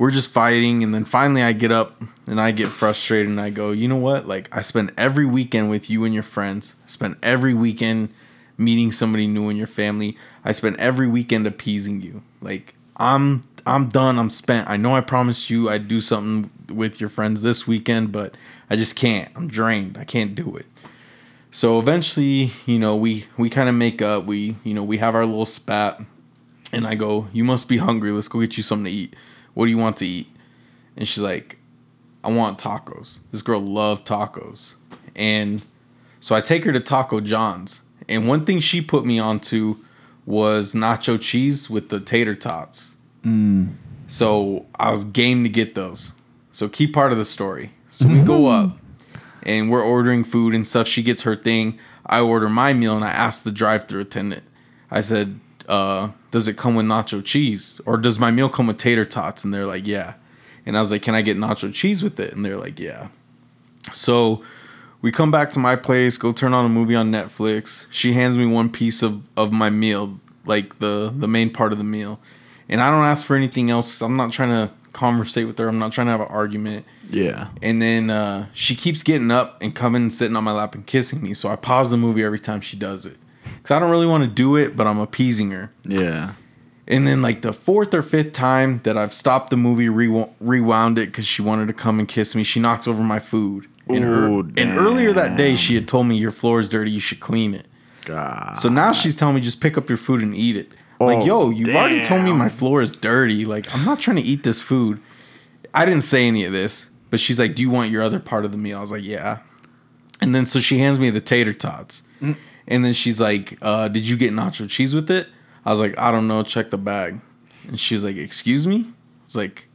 we're just fighting. And then finally, I get up and I get frustrated and I go, you know what? Like I spend every weekend with you and your friends. I spend every weekend meeting somebody new in your family. I spend every weekend appeasing you. Like I'm I'm done. I'm spent. I know I promised you I'd do something with your friends this weekend, but I just can't. I'm drained. I can't do it. So eventually, you know, we we kind of make up. We you know we have our little spat, and I go, "You must be hungry. Let's go get you something to eat. What do you want to eat?" And she's like, "I want tacos." This girl loved tacos, and so I take her to Taco John's. And one thing she put me onto was nacho cheese with the tater tots. So I was game to get those. So key part of the story. So we go up and we're ordering food and stuff. She gets her thing. I order my meal and I ask the drive-through attendant. I said, uh, "Does it come with nacho cheese or does my meal come with tater tots?" And they're like, "Yeah." And I was like, "Can I get nacho cheese with it?" And they're like, "Yeah." So we come back to my place, go turn on a movie on Netflix. She hands me one piece of, of my meal, like the the main part of the meal. And I don't ask for anything else. I'm not trying to conversate with her. I'm not trying to have an argument. Yeah. And then uh, she keeps getting up and coming and sitting on my lap and kissing me. So I pause the movie every time she does it. Because I don't really want to do it, but I'm appeasing her. Yeah. And then, like, the fourth or fifth time that I've stopped the movie, rewo- rewound it because she wanted to come and kiss me, she knocks over my food. And, her- Ooh, and earlier that day, she had told me, Your floor is dirty, you should clean it. God. So now she's telling me, Just pick up your food and eat it. like, Oh, yo, you've already told me my floor is dirty. Like, I'm not trying to eat this food. I didn't say any of this, but she's like, Do you want your other part of the meal? I was like, Yeah. And then so she hands me the tater tots. Mm. And then she's like, uh, Did you get nacho cheese with it? I was like, I don't know. Check the bag. And she's like, Excuse me? I was like,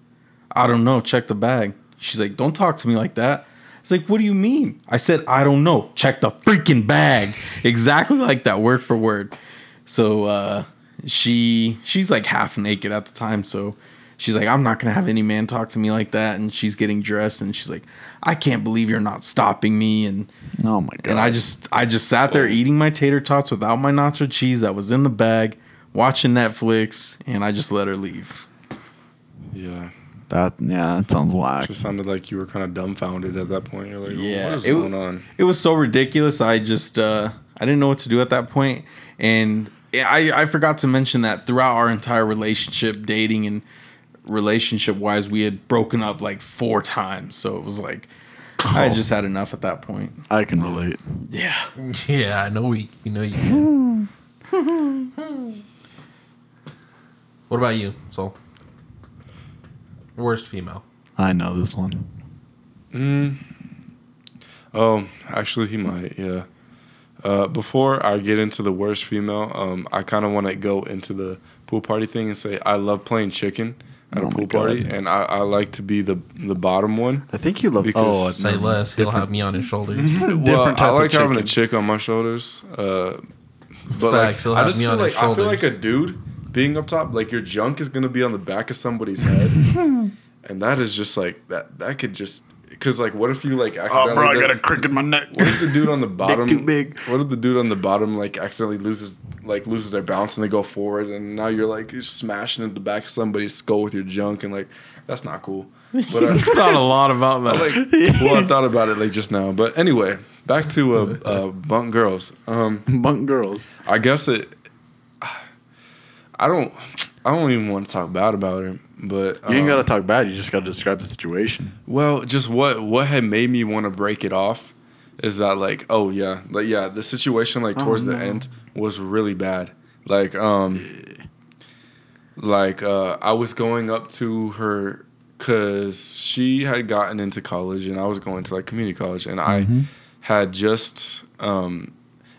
I don't know. Check the bag. She's like, Don't talk to me like that. I was like, What do you mean? I said, I don't know. Check the freaking bag. exactly like that, word for word. So uh, she she's like half naked at the time. So she's like, I'm not gonna have any man talk to me like that. And she's getting dressed and she's like, I can't believe you're not stopping me. And oh my god. and I just I just sat there eating my tater tots without my nacho cheese that was in the bag, watching Netflix, and I just let her leave. Yeah. that yeah, that sounds whack. Just sounded like you were kind of dumbfounded at that point. You're like, Yeah, what is it going on? It was so ridiculous. I just uh, I didn't know what to do at that point, and I I forgot to mention that throughout our entire relationship, dating and relationship wise, we had broken up like four times. So it was like I just had enough at that point. I can relate. Yeah. Yeah, I know we. You know you. Can. what about you, Soul? Worst female. I know this one. Mm. Oh, actually, he might. Yeah. Uh, before I get into the worst female, um, I kind of want to go into the pool party thing and say I love playing chicken at Oh a pool party, and I, I like to be the the bottom one. I think you love. Because- oh, Say never- less. He'll have me on his shoulders. well, Different I type of like having a chicken. chick on my shoulders. Uh, but Facts, he'll like, I just me feel on like his I feel like a dude being up top, like your junk is gonna be on the back of somebody's head, and that is just like that. That could just because like, what if you like accidentally? Oh, bro, I got a crick in my neck. What if the dude on the bottom too big. What if the dude on the bottom like accidentally loses like loses their balance and they go forward and now you're like you're smashing into the back of somebody's skull with your junk and like that's not cool. But I Thought a lot about that. like well I thought about it like just now. But anyway, back to uh, uh bunk girls. Um Bunk girls. I guess it I don't I don't even want to talk bad about her, but You ain't um, gotta talk bad. You just gotta describe the situation. Well, just what what had made me want to break it off is that like, oh yeah, like yeah, the situation like towards the no. end was really bad. Like um like uh I was going up to her cuz she had gotten into college and I was going to like community college and I had just um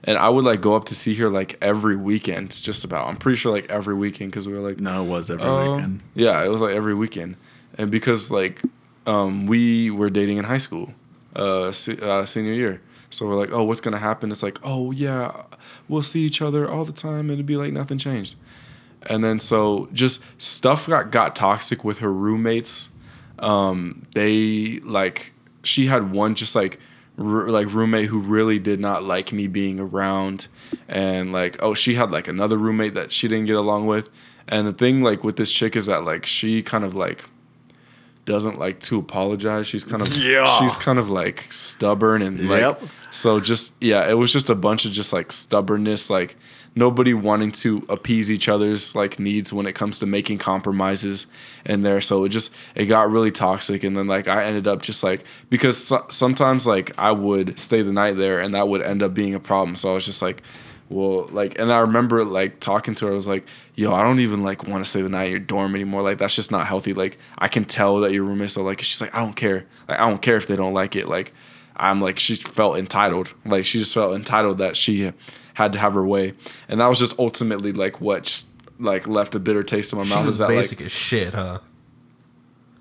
and I would like go up to see her like every weekend just about. I'm pretty sure like every weekend cuz we were like No, it was every um, weekend. Yeah, it was like every weekend, and because like um, we were dating in high school, uh, se- uh, senior year. So we're like, oh, what's gonna happen? It's like, oh yeah, we'll see each other all the time, and it'd be like nothing changed. And then so just stuff got got toxic with her roommates. Um, they like she had one just like r- like roommate who really did not like me being around, and like oh she had like another roommate that she didn't get along with. And the thing like with this chick is that like she kind of like doesn't like to apologize. She's kind of Yeah. she's kind of like stubborn and like Yep. so just yeah, it was just a bunch of just like stubbornness, like nobody wanting to appease each other's like needs when it comes to making compromises in there. So it just it got really toxic, and then like I ended up just like because so- sometimes like I would stay the night there, and that would end up being a problem. So I was just like. Well, like, and I remember like talking to her. I was like, "Yo, I don't even like want to stay the night at your dorm anymore. Like, that's just not healthy. Like, I can tell that your roommates don't like. She's like, "I don't care. Like, I don't care if they don't like it. Like, I'm like she felt entitled. Like she just felt entitled that she had to have her way, and that was just ultimately like what just like left a bitter taste in my She mouth. was Is that basic like as shit, huh?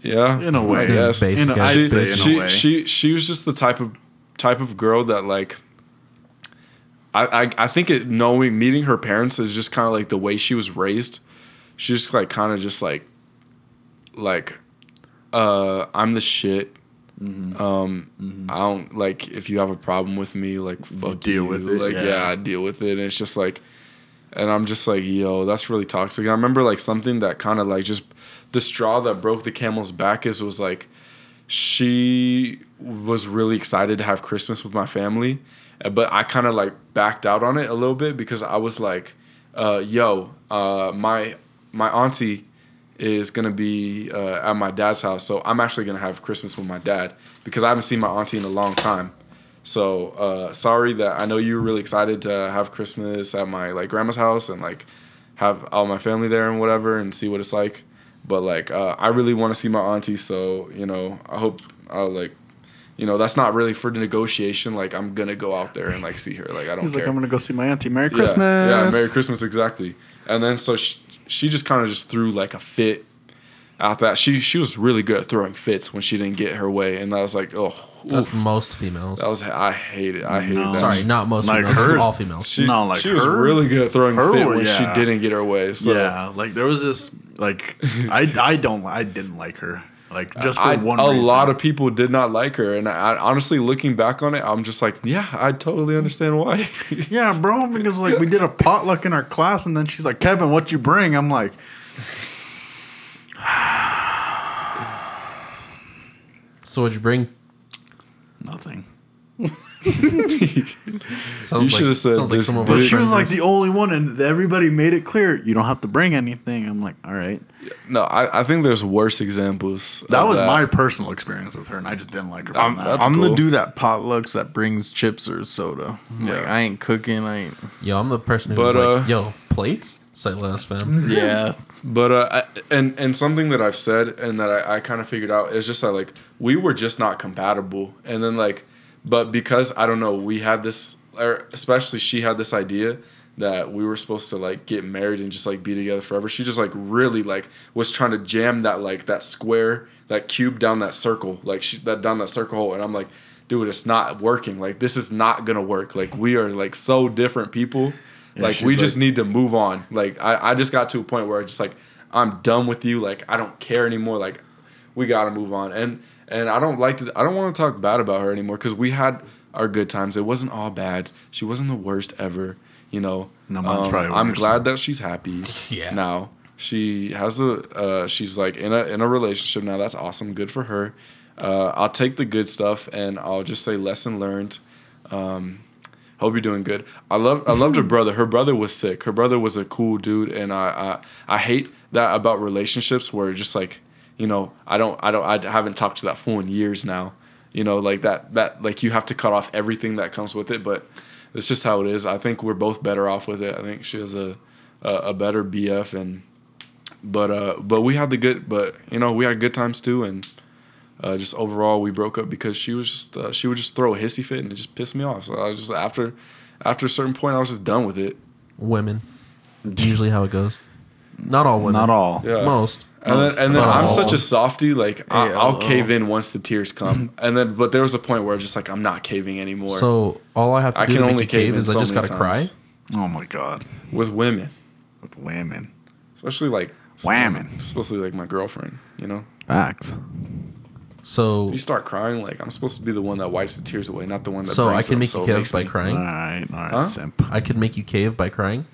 yeah, In a way. I guess. In a, ass I'd She, say in she, a way. she she was just the type of type of girl that like I, I, I think it knowing meeting her parents is just kind of like the way she was raised. She's just like kind of just like like uh I'm the shit. Mm-hmm. Um, I don't like if you have a problem with me, like fuck deal you. with it, Like yeah. yeah. I deal with it. And it's just like, and I'm just like, yo, that's really toxic. And I remember like something that kind of like just the straw that broke the camel's back is was like she was really excited to have Christmas with my family, but I kind of like backed out on it a little bit because I was like, uh, "Yo, uh, my my auntie is gonna be uh, at my dad's house, so I'm actually gonna have Christmas with my dad because I haven't seen my auntie in a long time." So uh, sorry that I know you were really excited to have Christmas at my like grandma's house and like have all my family there and whatever and see what it's like. But like uh, I really want to see my auntie, so you know I hope I'll like, you know that's not really for the negotiation. Like I'm gonna go out there and like see her. Like I don't He's care. like, I'm gonna go see my auntie. Merry Yeah, Christmas. Yeah, Merry Christmas, exactly. And then so she, she just kind of just threw like a fit out that she she was really good at throwing fits when she didn't get her way, and I was like, oh, That's oof. most females. that was I hate it. I hated No. that. Sorry, not most Like females. That's hers. all females. She, No, like she was her- really good at throwing her, fit when yeah. she didn't get her way. So yeah, like there was this like I I don't I didn't like her like just for I, one a reason. lot of people did not like her, and I, honestly, looking back on it, I'm just like, yeah, I totally understand why. yeah, bro. Because like we did a potluck in our class, and then she's like, "Kevin, what you bring?" I'm like, So what'd you bring? "Nothing." Sounds You should've said sounds like this some of dick. our But she was like the only one, and everybody made it clear you don't have to bring anything. I'm like, all right. no, I, I think there's worse examples. That of was my personal experience with her, and I just didn't like her. From I'm, that. I'm cool. the dude at potlucks that brings chips or soda. Like Yeah. I ain't cooking. I ain't. Yo, I'm the person who's But, like, uh, yo, plates? Say less, fam. Yeah. But uh, I, and and something that I've said and that I, I kind of figured out is just that like we were just not compatible, and then like, but because I don't know, we had this, or especially she had this idea that we were supposed to like get married and just like be together forever. She just like really like was trying to jam that like that square, that cube down that circle, like she that down that circle hole. And I'm like, dude, it's not working. Like this is not gonna work. Like we are like so different people. Yeah, like we just need to move on. Like I, I just got to a point where I just like I'm done with you. Like I don't care anymore. Like we gotta move on. And and I don't like to. I don't want to talk bad about her anymore because we had our good times. It wasn't all bad. She wasn't the worst ever. You know. No, mine's probably I'm glad that she's happy. Yeah. Now she has a. Uh, she's like in a in a relationship now. That's awesome. Good for her. Uh, I'll take the good stuff and I'll just say lesson learned. Um, hope you're doing good. I love I loved her brother. Her brother was sick. Her brother was a cool dude, and I I, I hate that about relationships where just like you know I don't I don't I haven't talked to that fool in years now. You know like that that like you have to cut off everything that comes with it, but it's just how it is. I think we're both better off with it. I think she has a a, a better BF and but uh but we had the good but you know we had good times too and uh, just overall we broke up because she was just uh, she would just throw a hissy fit and it just pissed me off. So I was just after after a certain point I was just done with it. Women. Usually how it goes. Not all women. Not all. Yeah. Most. And then, and then Not I'm such a oh. softie. Like I, I'll cave in once the tears come, mm-hmm. and then but there was a point where just like I'm not caving anymore. So all I have to I do can to only cave cave in is I just gotta cry. Oh my god. with women, With women. especially like Whamming. especially like my girlfriend. You know, Facts. So if you start crying, like I'm supposed to be the one that wipes the tears away, not the one that. so I can make so you it cave by me- crying. All right, all right, Huh? simp. I could make you cave by crying.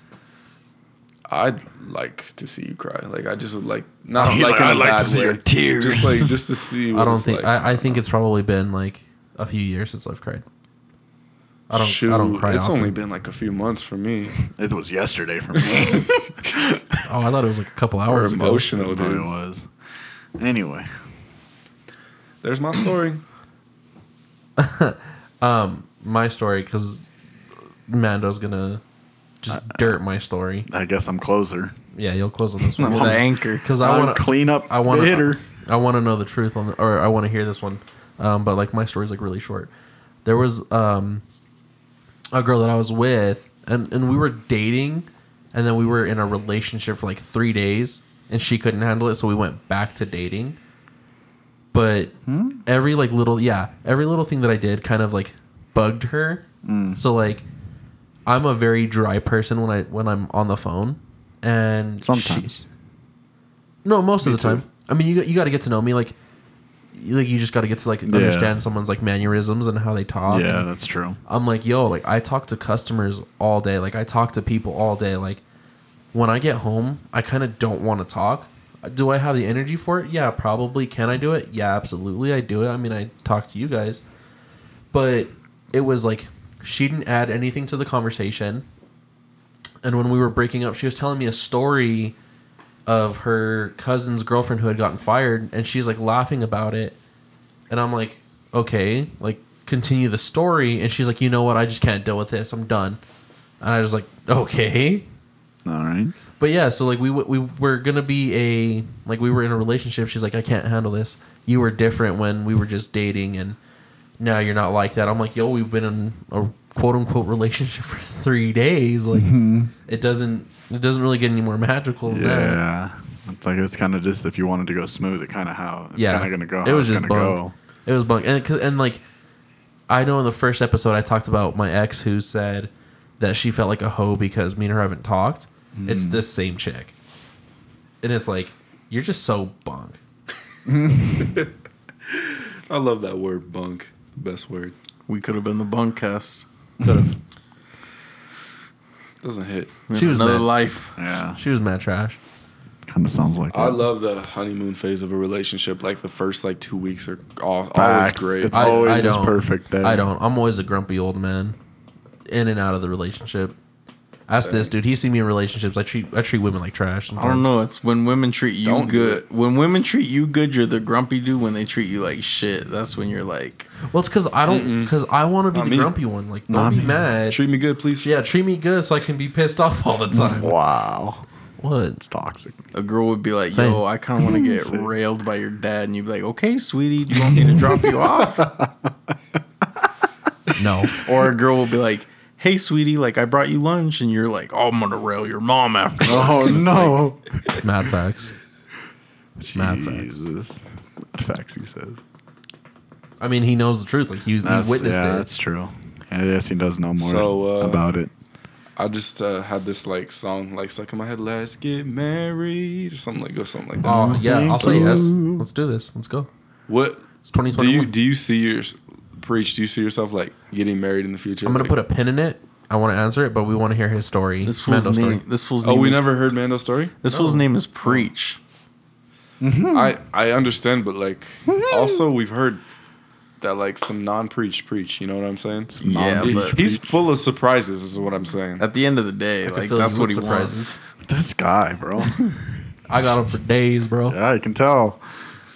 I'd like to see you cry. Like I just would like not He's like, like, a "I'd like to bad see way. your tears." Just like just to see. What I don't it's think Like. I, I think it's probably been like a few years since I've cried. I don't Shoot, I don't cry. It's often. only been like a few months for me. It was yesterday for me. Oh, I thought it was like a couple Or hours ago. emotional, it dude. was. Anyway. There's my story. Um, my story because Mando's gonna just dirt my story. I guess I'm closer. Yeah, you'll close on this one With an anchor. because I I want to clean up I want the hitter. to. I want to know the truth on, the, or I want to hear this one. Um, but like my story's like really short. There was um, a girl that I was with, and and we were dating, and then we were in a relationship for like three days, and she couldn't handle it, so we went back to dating. But every like little yeah, every little thing that I did kind of like bugged her. So like, I'm a very dry person when I when I'm on the phone, and she- Sometimes. no, most of Me the time. I mean, you got- you got to get to know me. Like, you- like you just got to get to like Yeah. understand someone's like mannerisms and how they talk. yeah, And that's true. I'm like, yo, like I talk to customers all day. Like I talk to people all day. Like when I get home, I kind of don't want to talk. Do I have the energy for it? Yeah, probably. Can I do it? Yeah, absolutely. I do it. I mean, I talk to you guys, but it was like she didn't add anything to the conversation. And when we were breaking up, she was telling me a story of her cousin's girlfriend who had gotten fired, and she's like laughing about it. And I'm like, okay, like continue the story. And she's like, you know what? I just can't deal with this. I'm done. And I was like, okay. All right. But yeah, so like we w- we were gonna be a like we were in a relationship. She's like, I can't handle this. You were different when we were just dating, and now you're not like that. I'm like, yo, we've been in a quote unquote relationship for three days. Like, it doesn't it doesn't really get any more magical than that. Yeah. It's like it's kind of just if you wanted to go smooth, it kind of how it's Yeah, kind of gonna go. It was just gonna bunk. It was bunk, and 'cause- and like, I know in the first episode I talked about my ex who said that she felt like a hoe because me and her haven't talked. Mm. It's this same chick, and it's like you're just so bunk. I love that word, bunk. Best word. We could have been the bunk cast. Could have. Doesn't hit. She was another mad. life. Yeah. She was mad trash. Kind of sounds like I it. love the honeymoon phase of a relationship. Like the first like two weeks are all, always Facts. great. It's always just perfect there. I don't. I'm always a grumpy old man, in and out of the relationship. Ask this dude. He's seen me in relationships. I treat I treat women like trash. I don't know. It's when women treat you Don't do good. When women treat you good, you're the grumpy dude. When they treat you like shit, that's when you're like, Well, it's because I don't. Because I want to be Not the me. grumpy one. Like, don't Not be me. mad. Treat me good, please. Yeah, treat me good so I can be pissed off all the time. Wow. What? It's toxic. a girl would be like, Same. "Yo, I kind of want to get Same. railed by your dad," and you'd be like, "Okay, sweetie, do you want me to drop you off?" No. Or a girl will be like, "Hey, sweetie, like I brought you lunch," and you're like, "Oh, I'm gonna rail your mom after." Oh work." And it's no! Mad facts. Mad facts. Jesus. Mad facts. He says. I mean, he knows the truth. Like he, he That's, witnessed yeah, it. that's true. I guess he does know more So, uh, about it. I just uh, had this like song like stuck in my head. Let's get married or something like or something like that. Oh yeah, I'll say yes. Let's do this. Let's go. What It's twenty twenty. do you do? You see your preach? Do you see yourself like getting married in the future? I'm gonna Like- put a pin in it. I want to answer it, but we want to hear his story. This fool's Mando's name. story. This fool's Oh, name. we is, never heard Mando's story. This fool's name is Preach. Mm-hmm. I I understand, but like mm-hmm. also we've heard that like some non-preach preach. You know what I'm saying? Yeah, He- but he's full of surprises. Is what I'm saying. at the end of the day, I like that's what he surprises. wants. This guy, bro. I got him for days, bro. yeah, I can tell.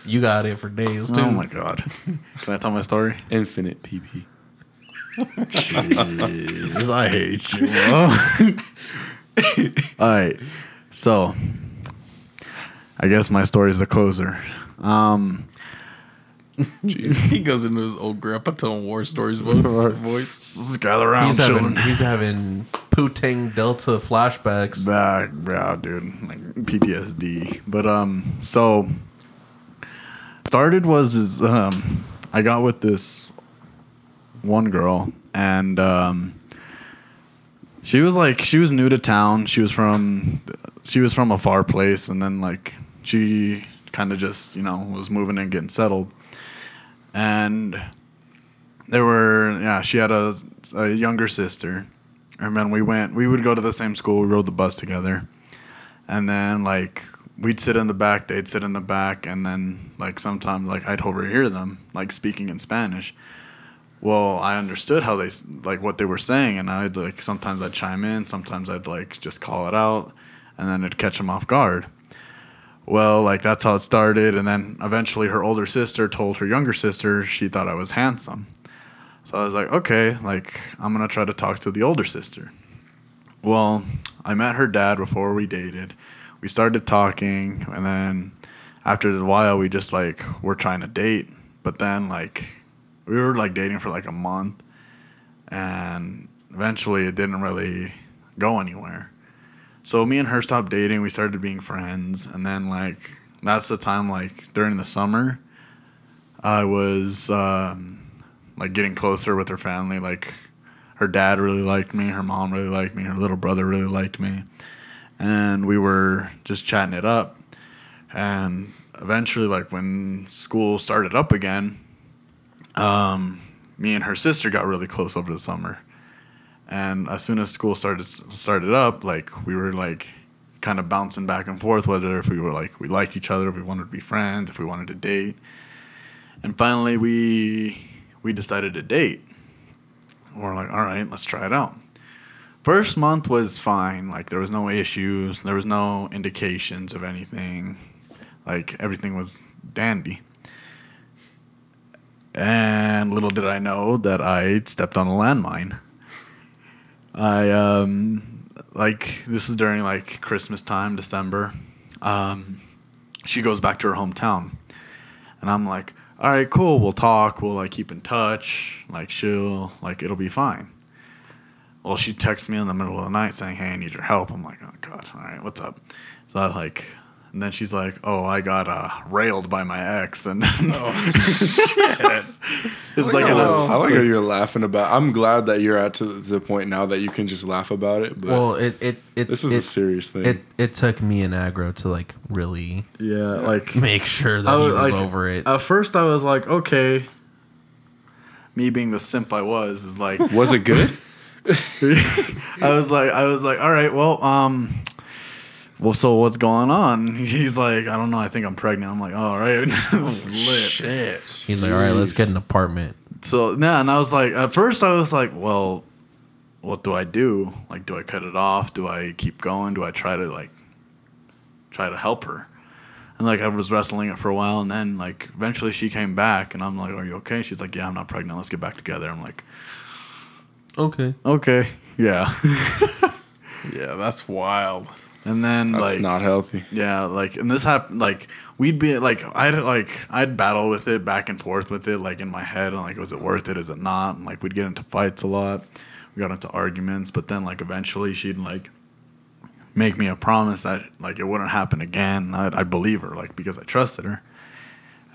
You got it for days too. Oh my god. Can I tell my story? Infinite PP. Jeez, I hate you. bro. All right. So, I guess my story is the closer. Um, he goes into his old grandpa telling war stories voice. voice. let's gather around, He's having children. he's having Putang Delta flashbacks. Back, yeah, dude, like PTSD. But um, so started was is um, I got with this one girl, and um, she was like she was new to town. She was from she was from a far place, and then like she kind of just you know was moving and getting settled, and there were yeah she had a, a younger sister. And then we went we would go to the same school. We rode the bus together. And then like we'd sit in the back they'd sit in the back and then like sometimes like i'd overhear them like speaking in spanish well i understood how they like what they were saying and i'd like sometimes i'd chime in sometimes i'd like just call it out and then it'd catch them off guard well like that's how it started and then eventually her older sister told her younger sister she thought i was handsome so I was like, okay, like I'm gonna try to talk to the older sister. Well, I met her dad before we dated. We started talking, and then after a while, we just like were trying to date. But then like we were like dating for like a month, and eventually it didn't really go anywhere. So me and her stopped dating. We started being friends, and then like that's the time like during the summer, I was. Um, like getting closer with her family. Like her dad really liked me, her mom really liked me, her little brother really liked me, and we were just chatting it up. And eventually, like when school started up again, um, me and her sister got really close over the summer. And as soon as school started started up, like we were like kind of bouncing back and forth whether if we were like we liked each other, if we wanted to be friends, if we wanted to date. And finally, we we decided to date. We're like, all right, let's try it out. First month was fine. Like there was no issues. There was no indications of anything. Like everything was dandy. And little did I know that I stepped on a landmine. I um like this is during like Christmas time, December. Um, she goes back to her hometown, and I'm like, all right, cool. We'll talk. We'll like keep in touch. Like she'll like it'll be fine. Well, she texts me in the middle of the night saying, "Hey, I need your help." I'm like, "Oh God, all right, what's up?" So I like, and then she's like, "Oh, I got uh, railed by my ex," and Oh shit! it's like, I an- like, I like how you're laughing about. I'm glad that you're at to the point now that you can just laugh about it. But Well, it it it this is it, a serious thing. it it took me and aggro to like really yeah, like make sure that I he was, was like, over it. At first, I was like, okay. Me being the simp I was is like, was it good? I was like, I was like, all right, well, um, well, so what's going on? He's like, I don't know. I think I'm pregnant. I'm like, all right, this lit. Shit. He's like, all right, let's get an apartment. So yeah, and I was like, at first I was like, well, what do I do? Like, do I cut it off? Do I keep going? Do I try to like try to help her? And like I was wrestling it for a while, and then like eventually she came back, and I'm like, "Are you okay?" She's like, "Yeah, I'm not pregnant. Let's get back together." I'm like, Okay. "Okay, yeah." Yeah, that's wild. and then That's like not healthy. Yeah, like, and this happened. Like, we'd be like, I'd like, I'd battle with it back and forth with it, like in my head, and like, was it worth it? Is it not? And like, we'd get into fights a lot. we got into arguments, but then like eventually she'd like make me a promise that like it wouldn't happen again. I'd, I'd believe her like because I trusted her.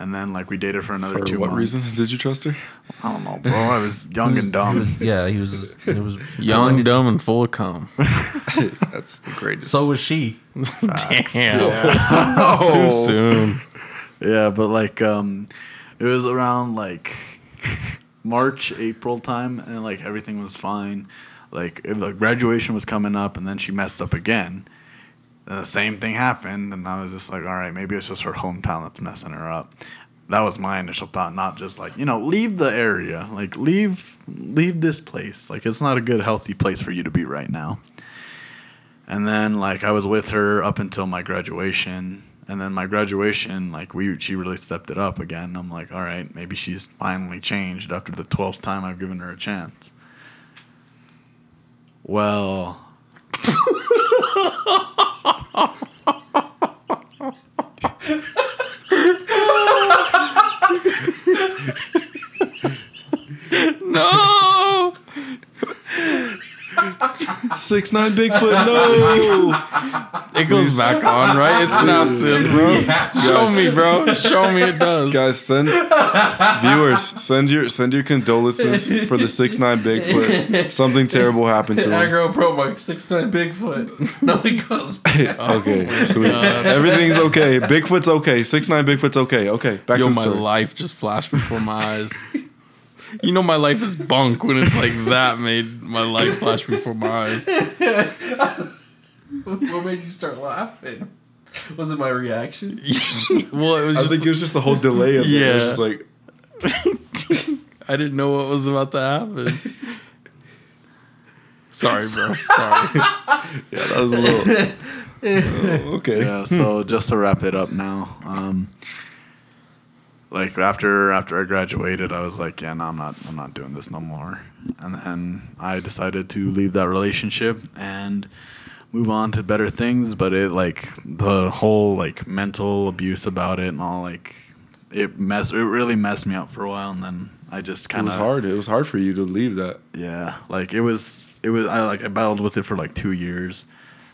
And then like we dated for another For two what months. reason did you trust her? I don't know, bro. I was young was- and dumb. he was- yeah, he was. He was Young, dumb, and full of cum. That's the greatest. So was she. Damn. Too soon. Yeah, but like um it was around like March, April time and like everything was fine. Like if like graduation was coming up and then she messed up again. And the same thing happened and I was just like, all right, maybe it's just her hometown that's messing her up. That was my initial thought, not just like, you know, leave the area. Like leave leave this place. Like it's not a good healthy place for you to be right now. And then like I was with her up until my graduation. And then my graduation, like we she really stepped it up again. I'm like, all right, maybe she's finally changed after the twelfth time I've given her a chance. Well No. Six nine Bigfoot. No. It goes back on, right? It snaps in, bro. Show me, bro. Show me it does. Guys, send viewers send your send your condolences for the six nine Bigfoot. Something terrible happened to him. Agro Pro Mike six nine Bigfoot. No, he goes. okay, sweet. Everything's okay. Bigfoot's okay. Six nine Bigfoot's okay. Okay, back Yo, to the my story. life just flashed before my eyes. You know my life is bunk when it's like that made my life flash before my eyes. What made you start laughing? Was it my reaction? well, it was I just think it was just the whole delay of it. It Yeah. was just like I didn't know what was about to happen. Sorry, bro. Sorry. yeah, that was a little. Oh, okay. yeah, so just to wrap it up now, um, like after after I graduated, I was like, yeah, no, I'm not I'm not doing this no more. And then I decided to leave that relationship and move on to better things. But it like the whole like mental abuse about it and all like it mess it really messed me up for a while. And then I just kind of It was hard. It was hard for you to leave that. yeah like it was it was i like i battled with it for like two years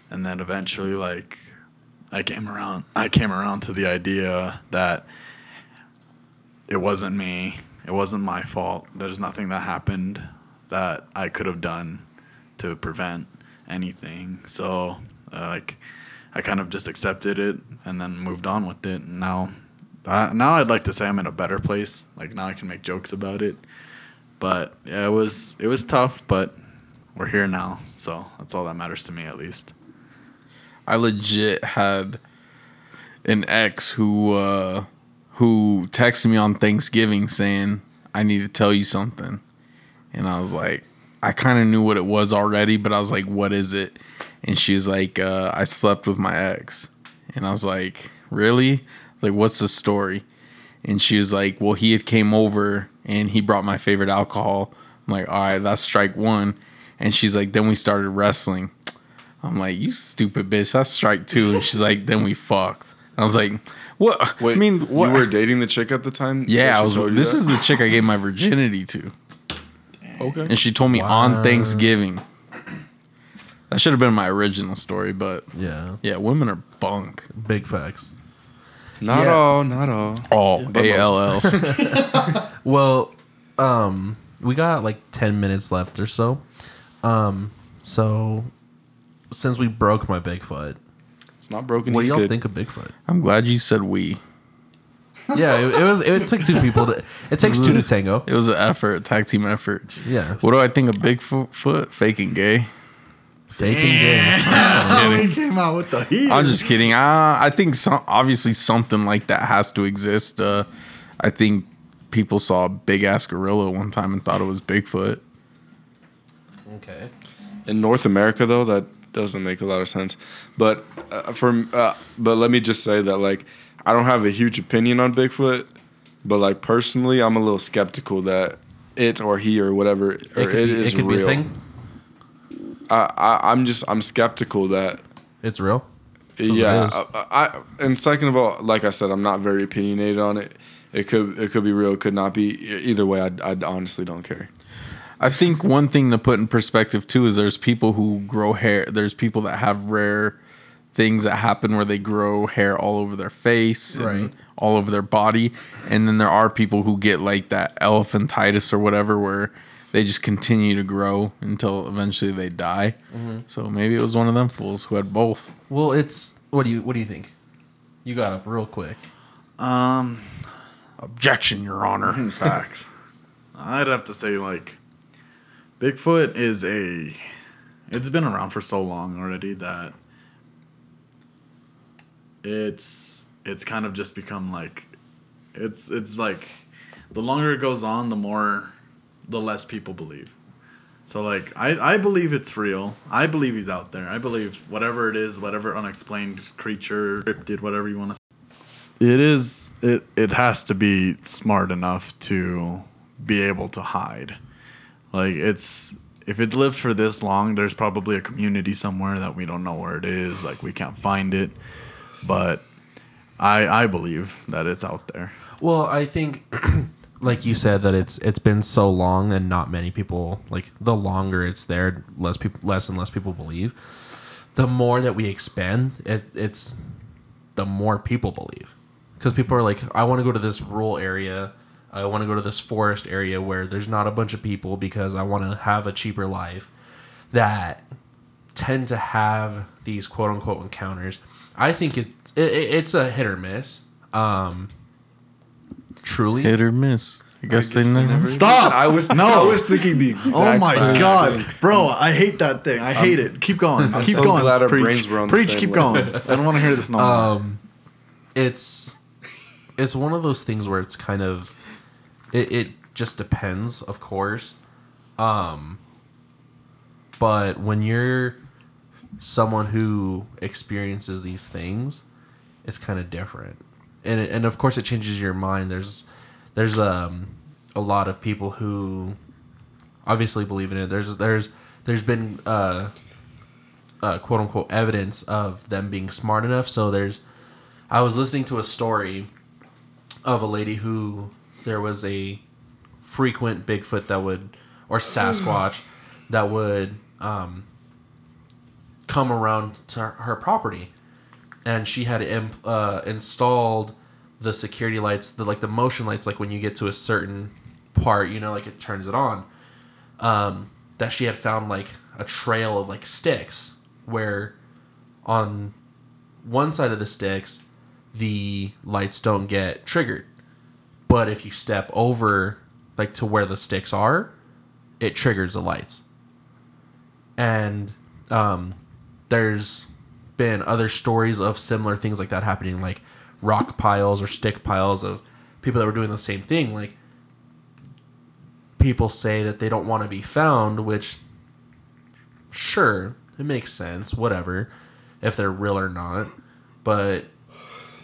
and then eventually like i came around i came around to the idea that it wasn't me. It wasn't my fault. There's nothing that happened that i could have done to prevent anything. So uh, like i kind of just accepted it and then moved on with it. And now uh, now i'd like to say i'm in a better place. Like now i can make jokes about it. But yeah, it was it was tough, but we're here now, so that's all that matters to me at least. I legit had an ex who uh who texted me on Thanksgiving saying, I need to tell you something. And I was like, I kind of knew what it was already, but I was like, what is it? And she's like, uh, I slept with my ex. And I was like, really? Like, what's the story? And she was like, well, he had came over and he brought my favorite alcohol. I'm like, all right, that's strike one. And she's like, then we started wrestling. I'm like, you stupid bitch, that's strike two. And she's like, then we fucked. I was like, what? Wait, I mean, what? You were dating the chick at the time? yeah, I was. This that? is the chick I gave my virginity to, okay. and she told me Wow. on Thanksgiving. That should have been my original story, but Yeah, yeah, women are bunk. big facts. Not Yeah. all, not all. All A L L. Well, um, we got like ten minutes left or so. Um, so since we broke my Bigfoot, It's not broken. what do he's y'all good. think of Bigfoot? I'm glad you said we. Yeah, it, it was. It took two people to. It takes two to tango. It was an effort, tag team effort. Yeah. What do I think of Bigfoot? Foot? Faking gay. Faking game. kidding. he came out with the heat. I'm just kidding. Uh, I think some, obviously something like that has to exist. Uh, I think people saw a big ass gorilla one time and thought it was Bigfoot. Okay. In North America, though, that doesn't make a lot of sense. But uh, for uh, but let me just say that like I don't have a huge opinion on Bigfoot, but like personally, I'm a little skeptical that it or he or whatever or It could, it be, is it could real. be a thing. I, I I'm just I'm skeptical that It's real. yeah. I, I, and second of all, like I said, I'm not very opinionated on it. It could it could be real, it could not be. Either way, I I honestly don't care. I think one thing to put in perspective too is there's people who grow hair. There's people that have rare things that happen where they grow hair all over their face and Right. all over their body, and then there are people who get like that elephantitis or whatever where they just continue to grow until eventually they die. So maybe it was one of them fools who had both. Well, it's what do you what do you think? You got up real quick. Um, Objection, Your Honor. facts. I'd have to say like, Bigfoot is a. It's been around for so long already that. It's it's kind of just become like, it's it's like, the longer it goes on, the more, the less people believe. So like I, I believe it's real. I believe he's out there. I believe whatever it is, whatever unexplained creature, cryptid, whatever you want to. It is. It it has to be smart enough to be able to hide. Like it's if it lived for this long, there's probably a community somewhere that we don't know where it is. Like we can't find it, but I I believe that it's out there. Well, I think, like you said, that it's it's been so long, and not many people like. The longer it's there, less people, less and less people believe. The more that we expand, it, it's the more people believe, because people are like, I want to go to this rural area. I want to go to this forest area where there's not a bunch of people because I want to have a cheaper life. That tend to have these quote unquote encounters. I think it's it, it- it's a hit or miss. Um, truly, Hit or miss. I guess, they, guess they never. never- Stop! I was No. I was thinking the exact Oh my same god, bro! I hate that thing. I hate it. Keep going. I'm keep so going. glad our Preach. brains were on the Preach. same Keep level. going. I don't want to hear this no more. um it's it's one of those things where it's kind of it, it just depends of course. Um but when you're someone who experiences these things it's kind of different. And it, and of course it changes your mind. There's there's um a lot of people who obviously believe in it. There's there's there's been uh uh, quote unquote evidence of them being smart enough. So there's, I was listening to a story of a lady who there was a frequent Bigfoot that would, or Sasquatch that would um, come around to her, property, and she had imp, uh, installed the security lights, the like the motion lights, like when you get to a certain part, you know, like it turns it on. Um, that she had found like a trail of like sticks where on one side of the sticks the lights don't get triggered but if you step over like to where the sticks are it triggers the lights. And um, there's been other stories of similar things like that happening like rock piles or stick piles of people that were doing the same thing. Like people say that they don't want to be found which sure it makes sense whatever if they're real or not. But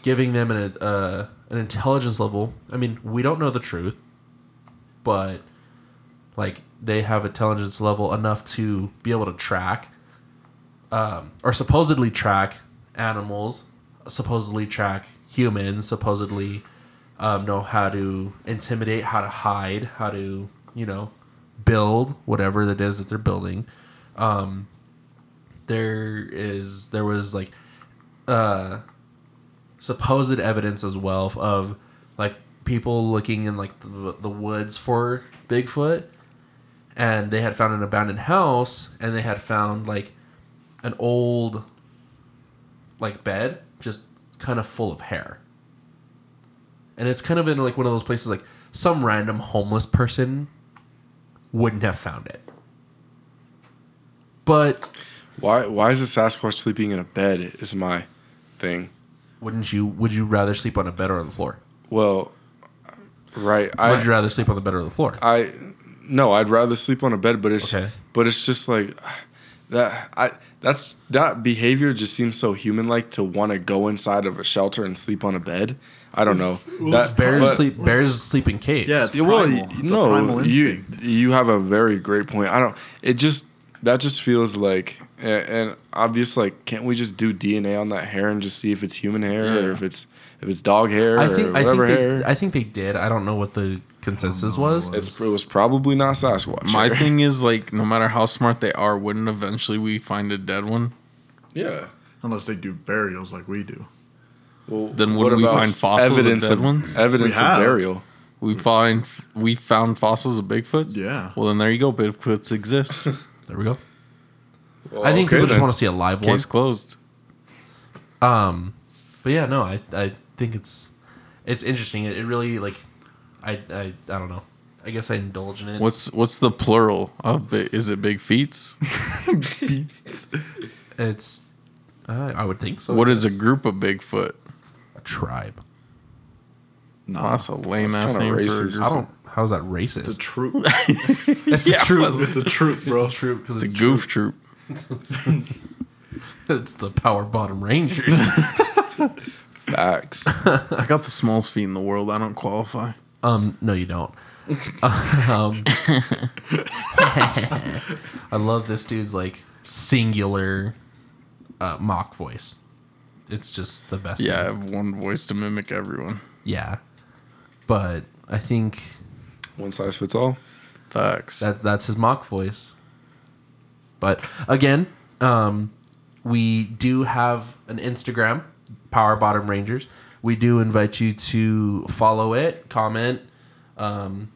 giving them an, uh, an intelligence level. I mean we don't know the truth but like they have intelligence level enough to be able to track um, or supposedly track animals supposedly track humans supposedly um, know how to intimidate how to hide how to you know build whatever it is that they're building. Um, there is there was like uh supposed evidence as well of like people looking in like the, the woods for Bigfoot. And they had found an abandoned house and they had found like an old like bed just kind of full of hair. And it's kind of in like one of those places like some random homeless person wouldn't have found it. But Why why is a Sasquatch sleeping in a bed is my thing. Wouldn't you would you rather sleep on a bed or on the floor Well, right. would I you rather sleep on the bed or the floor I no, I'd rather sleep on a bed, but it's Okay. but it's just like that I that's that behavior just seems so human like to want to go inside of a shelter and sleep on a bed. I don't know. that bears but- sleep bears sleep in caves Yeah, it's well, primal. It's no, primal you you have a very great point. I don't. It just that just feels like and, and obvious like can't we just do DNA on that hair and just see if it's human hair or if it's if it's dog hair I or think I think whatever they, hair. I think they did. I don't know what the consensus was. it's, it was probably not Sasquatch. My hair. thing is like, no matter how smart they are, wouldn't eventually we find a dead one? yeah. Unless they do burials like we do. Well, Then what wouldn't we about find fossils of evidence dead of ones? Evidence of burial. We find we found fossils of Bigfoots. Yeah. Well, then there you go. Bigfoots exist. There we go. Well, I think okay people just then. want to see a live one. Case closed. Um, but yeah, no, I I think it's it's interesting. It, it really like I I I don't know. I guess I indulge in it. What's what's the plural of? Big, is it big feets? It's uh, I would think so. What is a group of Bigfoot? a tribe? No, that's a lame That's ass kinda name for a group. I don't. How's that racist? it's a troop. It's Yeah, true. was it's a troop, bro. It's true because It's a goof troop. It's the Power Bottom Rangers. facts? I got the smallest feet in the world. I don't qualify. um, no, you don't. um, I love this dude's like singular uh, mock voice. It's just the best. Yeah, I have one voice to mimic everyone. yeah. But I think One size fits all. Facts. That that's his mock voice. But again, um, we do have an Instagram, Power Bottom Rangers. We do invite you to follow it, comment, um,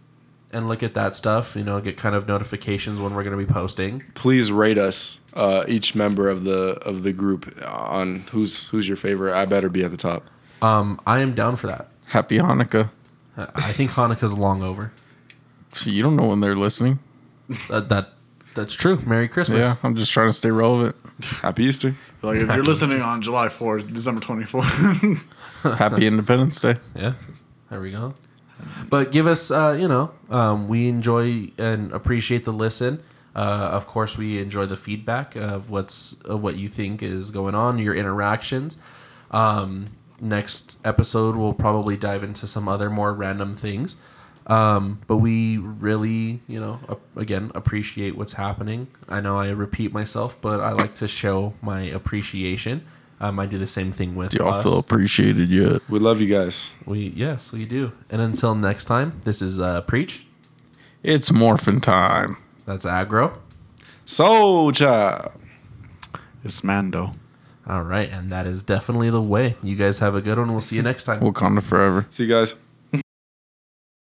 and look at that stuff. You know, get kind of notifications when we're going to be posting. Please rate us, uh, each member of the of the group on who's who's your favorite. I better be at the top. Um, I am down for that. Happy Hanukkah. I I think Hanukkah's long over. So you don't know when they're listening. That, that that's true. Merry Christmas. Yeah, I'm just trying to stay relevant. Happy Easter. Like if you're listening on July 4th, December 24th. Happy Independence Day. Yeah, there we go. But give us, uh, you know, um, we enjoy and appreciate the listen. Uh, of course, we enjoy the feedback of what's of what you think is going on, your interactions. Um, next episode, we'll probably dive into some other more random things. Um, but we really, you know, again, appreciate what's happening. I know I repeat myself, but I like to show my appreciation. Um, I do the same thing with Do y'all us. feel appreciated yet? We love you guys. We yes, we do. And until next time, this is uh, preach. It's morphin' time. That's aggro. Soldier. it's Mando. All right, and that is definitely the way. You guys have a good one. We'll see you next time. Wakanda forever. See you guys.